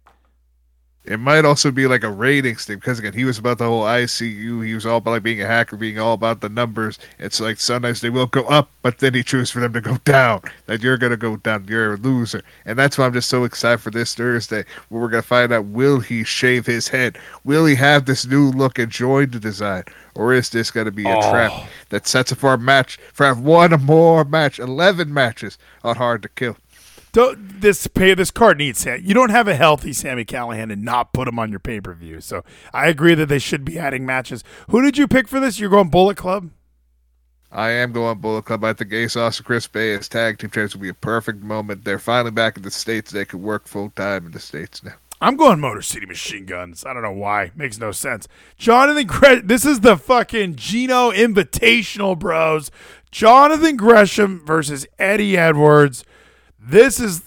It might also be like a ratings thing because again, he was about the whole ICU. He was all about like being a hacker, being all about the numbers. It's like sometimes they will go up, but then he chooses for them to go (laughs) down. That you're gonna go down. You're a loser, and that's why I'm just so excited for this Thursday, where we're gonna find out will he shave his head? Will he have this new look and join the design, or is this gonna be a Oh. trap that sets up for a match for one more match, eleven matches on Hard to Kill? Don't, this pay this card needs Sam. You don't have a healthy Sami Callihan and not put him on your pay per view. So I agree that they should be adding matches. Who did you pick for this? You're going Bullet Club. I am going Bullet Club. I think Ace Austin, Chris Bey as tag team champions will be a perfect moment. They're finally back in the states. They can work full time in the states now. I'm going Motor City Machine Guns. I don't know why. Makes no sense. Jonathan Gresham. This is the fucking Gino Invitational, bros. Jonathan Gresham versus Eddie Edwards. This is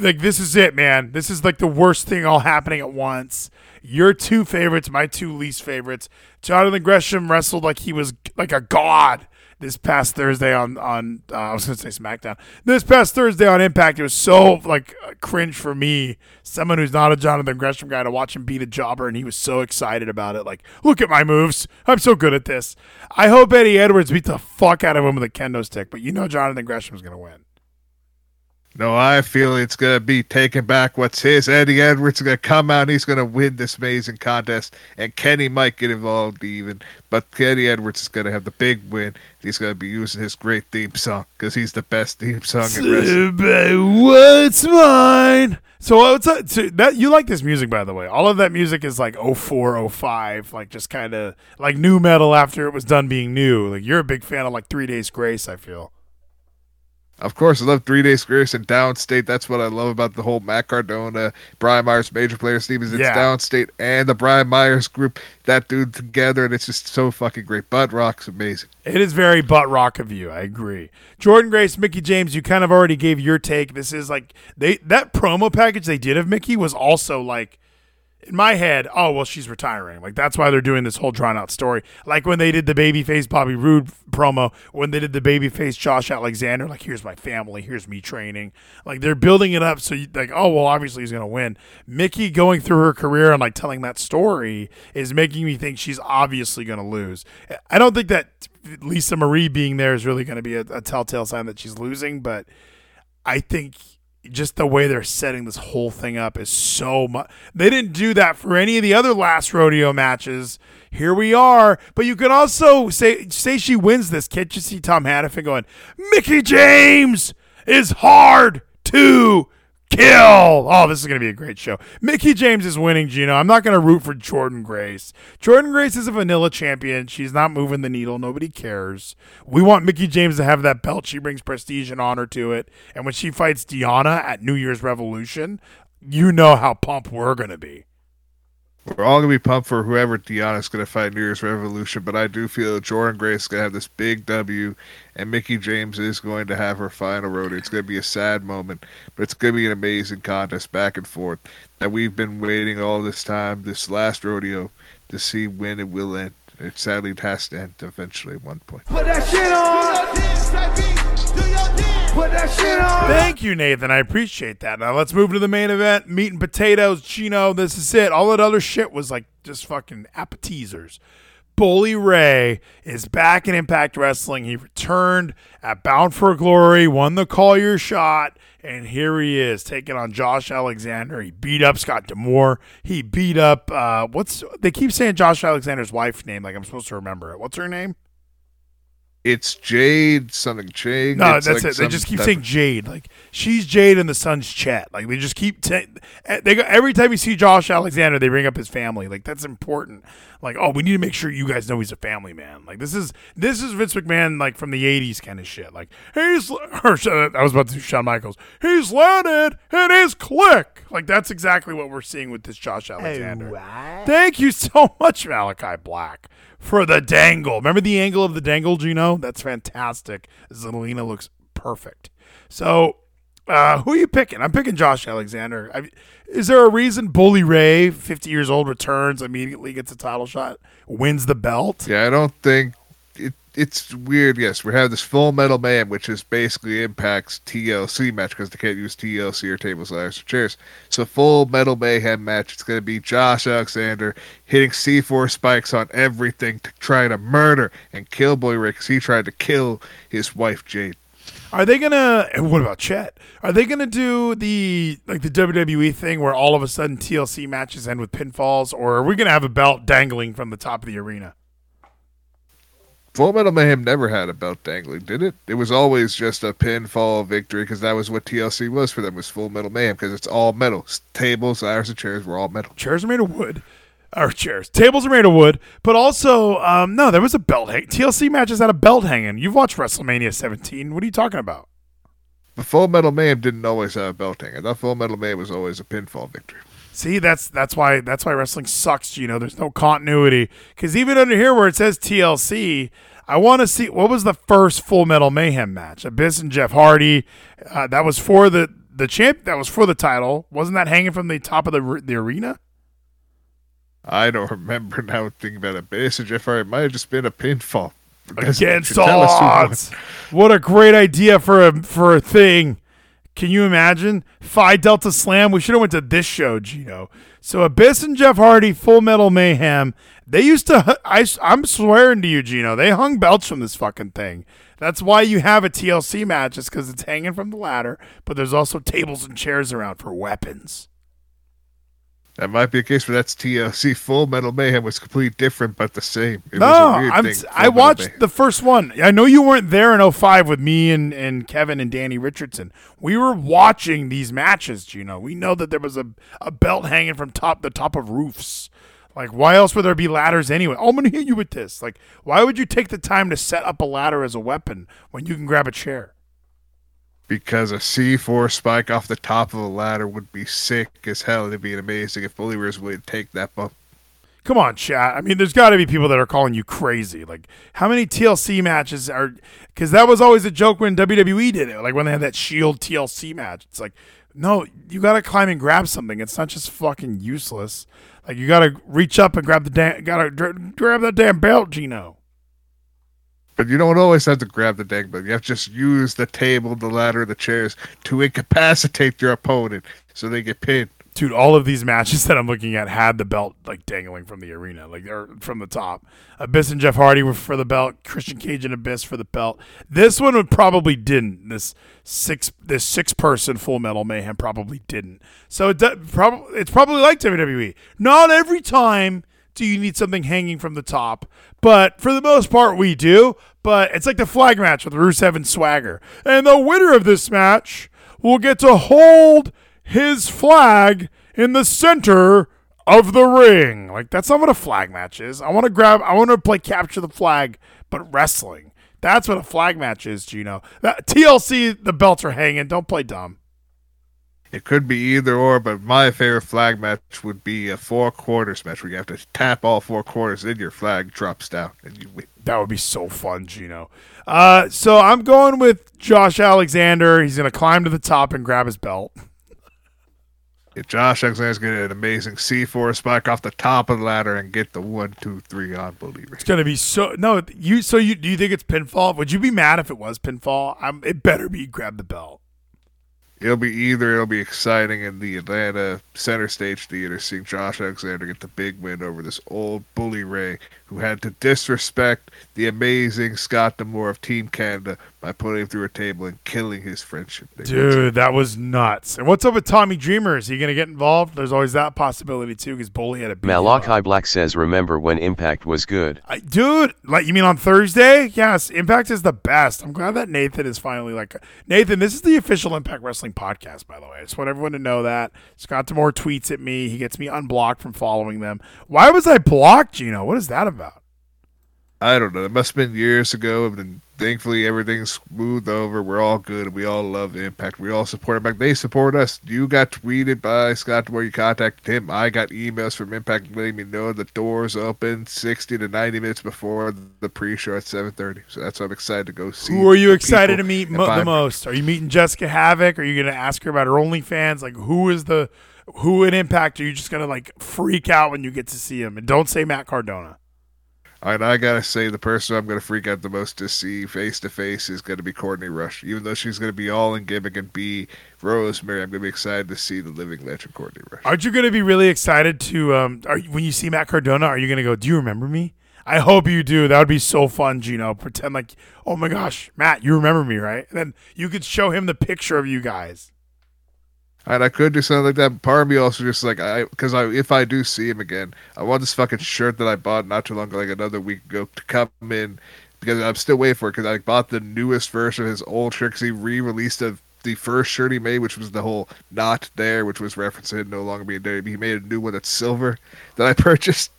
like this is it, man. This is like the worst thing all happening at once. Your two favorites, my two least favorites. Jonathan Gresham wrestled like he was like a god this past Thursday on on uh, I was gonna say SmackDown. This past Thursday on Impact, it was so like uh, cringe for me, someone who's not a Jonathan Gresham guy, to watch him beat a jobber, and he was so excited about it. Like, look at my moves, I'm so good at this. I hope Eddie Edwards beat the fuck out of him with a kendo stick, but you know Jonathan Gresham's gonna win. No, I feel it's gonna be taking back what's his. Eddie Edwards is gonna come out. and He's gonna win this amazing contest, and Kenny might get involved even. But Kenny Edwards is gonna have the big win. He's gonna be using his great theme song because he's the best theme song in wrestling. What's mine? So what's that? So that you like this music, by the way. All of that music is like 04, 05, like just kind of like new metal after it was done being new. Like you're a big fan of like Three Days Grace. I feel. Of course, I love Three Days Grace and Downstait. That's what I love about the whole Matt Cardona, Brian Myers major player is it's Yeah. Downstait and the Brian Myers group. That dude together, and it's just so fucking great. Bud Rock's amazing. It is very butt rock of you. I agree. Jordynne Grace, Mickie James, you kind of already gave your take. This is like they that promo package they did of Mickie was also like in my head, oh well, she's retiring. Like that's why they're doing this whole drawn out story. Like when they did the babyface Bobby Roode promo, when they did the babyface Josh Alexander, like here's my family, here's me training. Like they're building it up so you like, oh well, obviously he's gonna win. Mickie going through her career and like telling that story is making me think she's obviously gonna lose. I don't think that Lisa Marie being there is really gonna be a, a telltale sign that she's losing, but I think just the way they're setting this whole thing up is so much. They didn't do that for any of the other last rodeo matches. Here we are, but you could also say say she wins this. Can't you see Tom Hannifan going, Mickie James is hard to kill. Oh, this is gonna be a great show. Mickie James is winning, Gino. I'm not gonna root for Jordynne Grace. Jordynne Grace is a vanilla champion. She's not moving the needle. Nobody cares. We want Mickie James to have that belt. She brings prestige and honor to it. And when she fights Deonna at New Year's Revolution, you know how pumped we're gonna be. We're all gonna be pumped for whoever Deonna's gonna fight New Year's Revolution, but I do feel Jordynne Grace is gonna have this big W, and Mickie James is going to have her final rodeo. It's gonna be a sad moment, but it's gonna be an amazing contest back and forth that we've been waiting all this time, this last rodeo, to see when it will end. It sadly has to end eventually at one point. Put that shit on. Put that shit on. Thank you, Nathan. I appreciate that. Now let's move to the main event. Meat and potatoes, Chino. This is it. All that other shit was like just fucking appetizers. Bully Ray is back in Impact Wrestling. He returned at Bound for Glory, won the Call Your Shot, and here he is taking on Josh Alexander. He beat up Scott D'Amore. He beat up uh, what's they keep saying Josh Alexander's wife's name, like I'm supposed to remember it. What's her name? It's Jade something Jade. No, it's that's like it. They just keep saying Jade. Like she's Jade and the son's chat. Like they just keep ta- eh, they go every time you see Josh Alexander, they bring up his family. Like that's important. Like oh, we need to make sure you guys know he's a family man. Like this is this is Vince McMahon like from the '80s kind of shit. Like he's (laughs) or I was about to do Shawn Michaels. He's landed in his click. Like that's exactly what we're seeing with this Josh Alexander. Thank you so (laughs) much, Malachi Black, for the dangle. Remember the angle of the dangle, Gino? That's fantastic. Zelina looks perfect. So, uh, who are you picking? I'm picking Josh Alexander. I, is there a reason Bully Ray, 50 years old, returns immediately, gets a title shot, wins the belt? Yeah, I don't think it's weird. Yes, we have this Full Metal Man, which is basically Impact's TLC match because they can't use TLC or tables, ladders, or chairs. So Full Metal Mayhem match. It's going to be Josh Alexander hitting C4 spikes on everything to try to murder and kill Boy Ray because he tried to kill his wife Jade. Are they gonna? What about Chet? Are they gonna do the like the WWE thing where all of a sudden TLC matches end with pinfalls, or are we gonna have a belt dangling from the top of the arena? Full Metal Mayhem never had a belt dangling, did it? It was always just a pinfall victory because that was what TLC was for them was Full Metal Mayhem because it's all metal. Tables, ladders, and chairs were all metal. Chairs are made of wood. Or chairs. Tables are made of wood. But also, um, no, there was a belt hang. TLC matches had a belt hanging. You've watched WrestleMania 17. What are you talking about? But Full Metal Mayhem didn't always have a belt hanging. I thought Full Metal Mayhem was always a pinfall victory. See, that's that's why that's why wrestling sucks. You know, there's no continuity. Because even under here where it says TLC, I want to see what was the first Full Metal Mayhem match. Abyss and Jeff Hardy. Uh, that was for the the champ. That was for the title. Wasn't that hanging from the top of the the arena? I don't (laughs) remember now thinking about it. But Jeff Hardy it might have just been a pinfall. Against you tell us who won. odds. What a great idea for a for a thing. Can you imagine? Phi Delta Slam. We should have went to this show, Gino. So Abyss and Jeff Hardy, Full Metal Mayhem. They used to. I, I'm swearing to you, Gino. They hung belts from this fucking thing. That's why you have a TLC match, is because it's hanging from the ladder. But there's also tables and chairs around for weapons. That might be a case where that's TLC. Full Metal Mayhem was completely different but the same. It no, was a weird I'm. I watched Mayhem. the first one. I know you weren't there in 05 with me and, and Kevin and Danny Richardson. We were watching these matches, Gino. We know that there was a, a belt hanging from top the top of roofs. Like, why else would there be ladders anyway? Oh, I'm going to hit you with this. Like, why would you take the time to set up a ladder as a weapon when you can grab a chair? Because a C4 spike off the top of a ladder would be sick as hell. It'd be amazing if Ray was to take that bump. Come on, chat. I mean, there's got to be people that are calling you crazy. Like, how many TLC matches are? Because that was always a joke when WWE did it. Like when they had that Shield TLC match. It's like, no, you got to climb and grab something. It's not just fucking useless. Like you got to reach up and grab the damn, got to grab that damn belt, Gino. But you don't always have to grab the dang bell. You have to just use the table, the ladder, the chairs to incapacitate your opponent so they get pinned. Dude, all of these matches (laughs) that I'm looking at had the belt like dangling from the arena, like or from the top. Abyss and Jeff Hardy were for the belt. Christian Cage and Abyss for the belt. This one would probably didn't. This six this six person Full Metal Mayhem probably didn't. So it do, probably it's probably like WWE. Not every time do you need something hanging from the top, but for the most part we do. But it's like the flag match with Rusev and Swagger, and the winner of this match will get to hold his flag in the center of the ring. Like that's not what a flag match is. I want to grab. I want to play capture the flag, but wrestling. That's what a flag match is, Gino. That, TLC, the belts are hanging. Don't play dumb. It could be either or, but my favorite flag match would be a four quarters match where you have to tap all four quarters, then your flag drops down and you win. That would be so fun, Gino. Uh, so I'm going with Josh Alexander. He's gonna climb to the top and grab his belt. If Josh Alexander's getting an amazing C4 spike off the top of the ladder and get the one, two, three on Ray. It's gonna be so no. You so you do you think it's pinfall? Would you be mad if it was pinfall? I'm, it better be grab the belt. It'll be either it'll be exciting in the Atlanta Center Stage Theater seeing Josh Alexander get the big win over this old Bully Ray who had to disrespect the amazing Scott D'Amore of Team Canada by putting him through a table and killing his friendship. Dude, that was nuts. And what's up with Tommy Dreamer? Is he going to get involved? There's always that possibility too, because Bully had a Malachi Black says, Remember when Impact was good? I, dude, like you mean on Thursday? Yes, Impact is the best. I'm glad that Nathan is finally like Nathan. This is the official Impact Wrestling podcast, by the way. I just want everyone to know that. Scott D'Amore tweets at me. He gets me unblocked from following them. Why was I blocked, Gino? What is that about? I don't know. It must have been years ago, and thankfully everything's smoothed over. We're all good. We all love Impact. We all support Impact. They support us. You got tweeted by Scott where you contacted him. I got emails from Impact letting me know the doors open 60 to 90 minutes before the pre-show at 7:30. So that's why I'm excited to go see. Who are you excited to meet mo- the most? Are you meeting Jessicka Havok? Are you going to ask her about her OnlyFans? Like, who is the who in Impact? Are you just going to like freak out when you get to see him? And don't say Matt Cardona. Right, I gotta say the person I'm gonna freak out the most to see face to face is gonna be Courtney Rush. Even though she's gonna be all in gimmick and be Rosemary, I'm gonna be excited to see the living legend Courtney Rush. Aren't you to be really excited to um? Are when you see Matt Cardona? Are you to go? Do you remember me? I hope you do. That would be so fun, Gino. Pretend like, oh my gosh, Matt, you remember me, right? And then you could show him the picture of you guys. And I could do something like that. But part of me also just like I, because I, if I do see him again, I want this fucking shirt that I bought not too long ago, like another week ago, to come in because I'm still waiting for it. Because I bought the newest version of his old shirt because he re-released a, the first shirt he made, which was the whole "not there," which was referencing no longer being there. He made a new one that's silver that I (laughs) purchased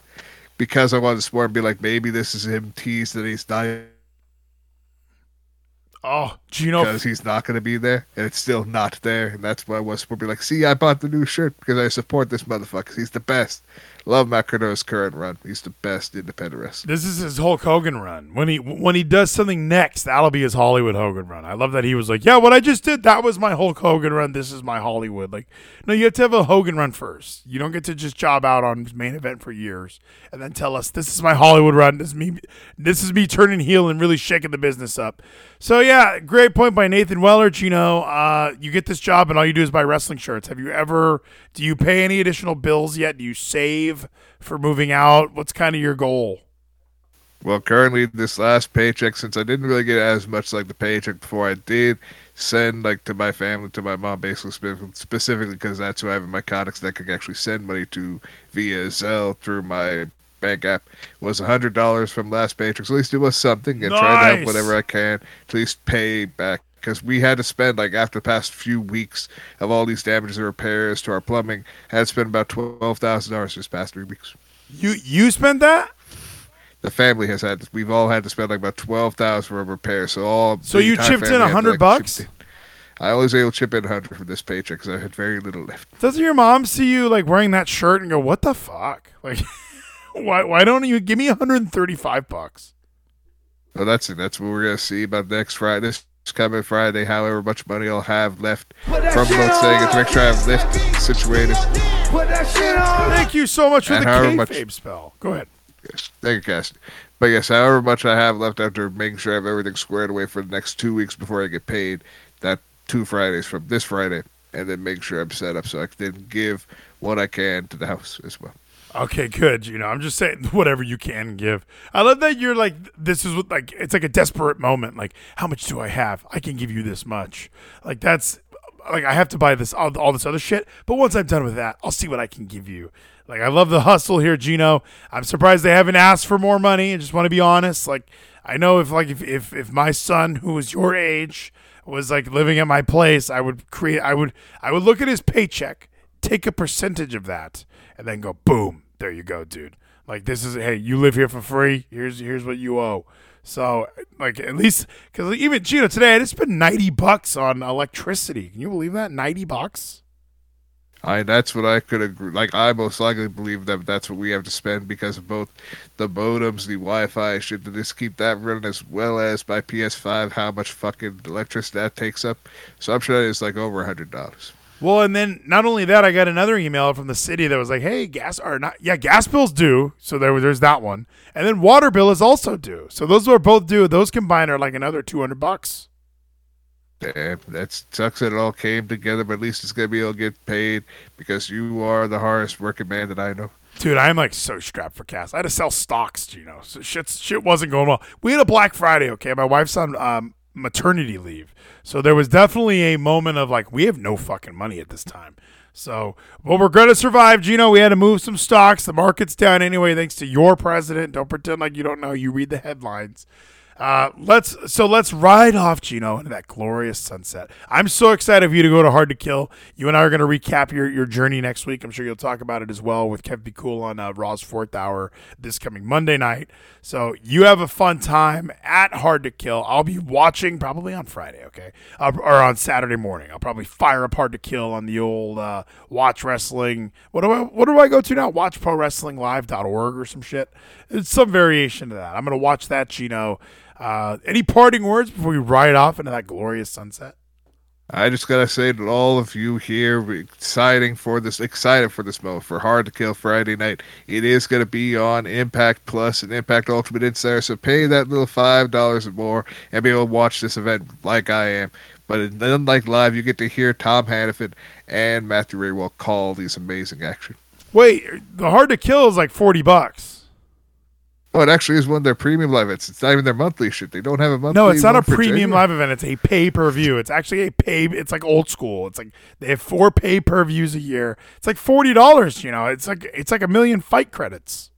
because I wanted to support and be like, maybe this is him teased that he's not Oh, Gino. because he's not going to be there, and it's still not there, and that's why I was supposed to be like, see, I bought the new shirt because I support this motherfucker. He's the best. Love Matt Cardona's current run. He's the best independent wrestler. This is his Hulk Hogan run. When he when he does something next, that'll be his Hollywood Hogan run. I love that he was like, "Yeah, what I just did, that was my Hulk Hogan run. This is my Hollywood." Like, no, you have to have a Hogan run first. You don't get to just job out on main event for years and then tell us this is my Hollywood run. This is me. This is me turning heel and really shaking the business up. So yeah, great point by Nathan Weller. Chino, uh, you get this job and all you do is buy wrestling shirts. Have you ever? Do you pay any additional bills yet? Do you save for moving out? What's kind of your goal? Well, currently, this last paycheck, since I didn't really get as much like the paycheck before, I did send like to my family, to my mom, basically specifically because that's who I have in my contacts that I can actually send money to via Zelle through my bank app. Was a hundred dollars from last paycheck, so at least it was something, and try to Nice. help whatever I can to at least pay back. Because we had to spend like after the past few weeks of all these damages and repairs to our plumbing, had to spend about twelve thousand dollars this past three weeks. You you spent that? The family has had. We've all had to spend like about twelve thousand for repairs. So all. So you chipped in to, 100 like, bucks? I always able to chip in a hundred from this paycheck because I had very little left. Doesn't your mom see you like wearing that shirt and go, "What the fuck?" (laughs) Like, why why don't you give me 135 bucks? So that's it. That's what we're gonna see about next Friday. This coming Friday, however much money I'll have left from both saying to make sure I have lift situated. Thank you so much for And the kayfabe spell. Go ahead. Yes, thank you, Cassidy. But yes, however much I have left after making sure I have everything squared away for the next two weeks before I get paid, that two Fridays from this Friday, and then make sure I'm set up so I can give what I can to the house as well. Okay, good. You know, I'm just saying (laughs) whatever you can give. I love that you're like this is what like it's like a desperate moment. Like, how much do I have? I can give you this much. Like that's like I have to buy this all, all this other shit. But once I'm done with that, I'll see what I can give you. Like I love the hustle here, Gino. I'm surprised they haven't asked for more money. I just want to be honest. Like I know if like if if, if my son who was your age was like living at my place, I would create I would I would look at his paycheck, take a percentage of that, and then go boom, there you go, dude. Like this is hey, you live here for free. Here's here's what you owe. So like at least because even Gino today I just spent ninety bucks on electricity. Can you believe that? Ninety bucks. I that's what I could agree. Like I most likely believe that that's what we have to spend because of both the modems, the Wi-Fi shit to just keep that running, as well as my PS5. How much fucking electricity that takes up? So I'm sure it's like over a hundred dollars. Well, and then not only that, I got another email from the city that was like, "Hey, gas are not? Yeah, gas bills due." So there, was there's that one, and then water bill is also due. So those are both due. Those combined are like another two hundred bucks. Damn, that sucks that it all came together, but at least it's gonna be able to get paid because you are the hardest working man that I know. Dude, I'm like so strapped for cash. I had to sell stocks, you know. So shit, shit wasn't going well. We had a Black Friday, okay. My wife's on um, maternity leave, so there was definitely a moment of like, we have no fucking money at this time. So, well, we're gonna survive, Gino. We had to move some stocks. The market's down anyway, thanks to your president. Don't pretend like you don't know. You read the headlines. Uh, let's so let's ride off Gino into that glorious sunset. I'm so excited for you to go to Hard to Kill. You and I are going to recap your, your journey next week. I'm sure you'll talk about it as well with Kev Be Cool on uh, Raw's Fourth Hour this coming Monday night. So you have a fun time at Hard to Kill. I'll be watching probably on Friday, okay, uh, or on Saturday morning. I'll probably fire up Hard to Kill on the old uh, Watch Wrestling. What do I what do I go to now? WatchProWrestlingLive.org or some shit. It's some variation of that. I'm going to watch that, Gino. Uh, any parting words before we ride off into that glorious sunset? I just gotta say to all of you here, exciting for this, excited for this moment for Hard to Kill Friday night. It is gonna be on Impact Plus and Impact Ultimate Insider, so pay that little five dollars or more and be able to watch this event like I am. But unlike live, you get to hear Tom Hannifan and Matthew Rehwoldt call these amazing action. Wait, the hard to kill is like forty bucks. Oh, it actually is one of their premium live events. It's not even their monthly shit. They don't have a monthly. No, it's not a premium live event. It's a pay per view. It's actually a pay. It's like old school. It's like they have four pay per views a year. It's like forty dollars. You know, it's like it's like a million fight credits.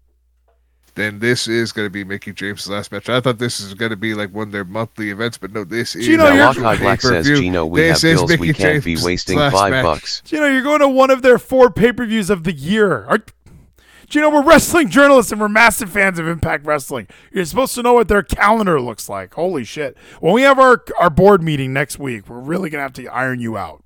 Then this is going to be Mickie James' last match. I thought this is going to be like one of their monthly events, but no, this is Gino, now you're- Hawkeye Black says, pay-per-view. Gino, we This have is bills we can't be wasting five match. bucks. Gino, you're going to one of their four pay per views of the year. Are, Gino, we're wrestling journalists and we're massive fans of Impact Wrestling. You're supposed to know what their calendar looks like. Holy shit! When we have our our board meeting next week, we're really gonna have to iron you out.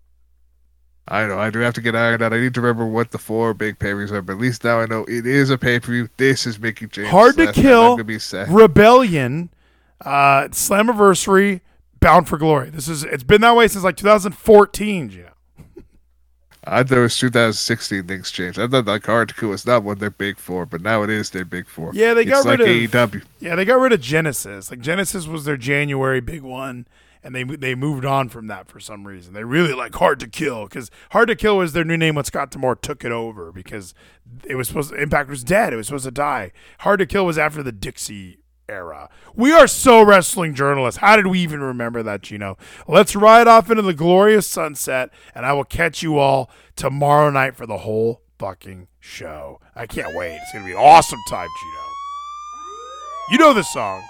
I know. I do have to get ironed out. I need to remember what the four big pay per views are, but at least now I know it is a pay per view. This is Mickie James. Hard to last match. I'm kill. gonna be sad. Rebellion, uh, Slammiversary, Bound for Glory. This is it's been that way since like 2014. Gino. I thought it was 2016 things changed. I thought like Hard to Kill was not one of their big four, but now it is their big four. Yeah, they got it's like rid of AEW. Yeah, they got rid of Genesis. Like Genesis was their January big one, and they they moved on from that for some reason. They really like Hard to Kill because Hard to Kill was their new name when Scott D'Amore took it over because it was supposed Impact was dead. It was supposed to die. Hard to Kill was after the Dixie era. We are so wrestling journalists. How did we even remember that, Gino? Let's ride off into the glorious sunset, and I will catch you all tomorrow night for the whole fucking show. I can't wait. It's gonna be an awesome time, Gino. You know this song.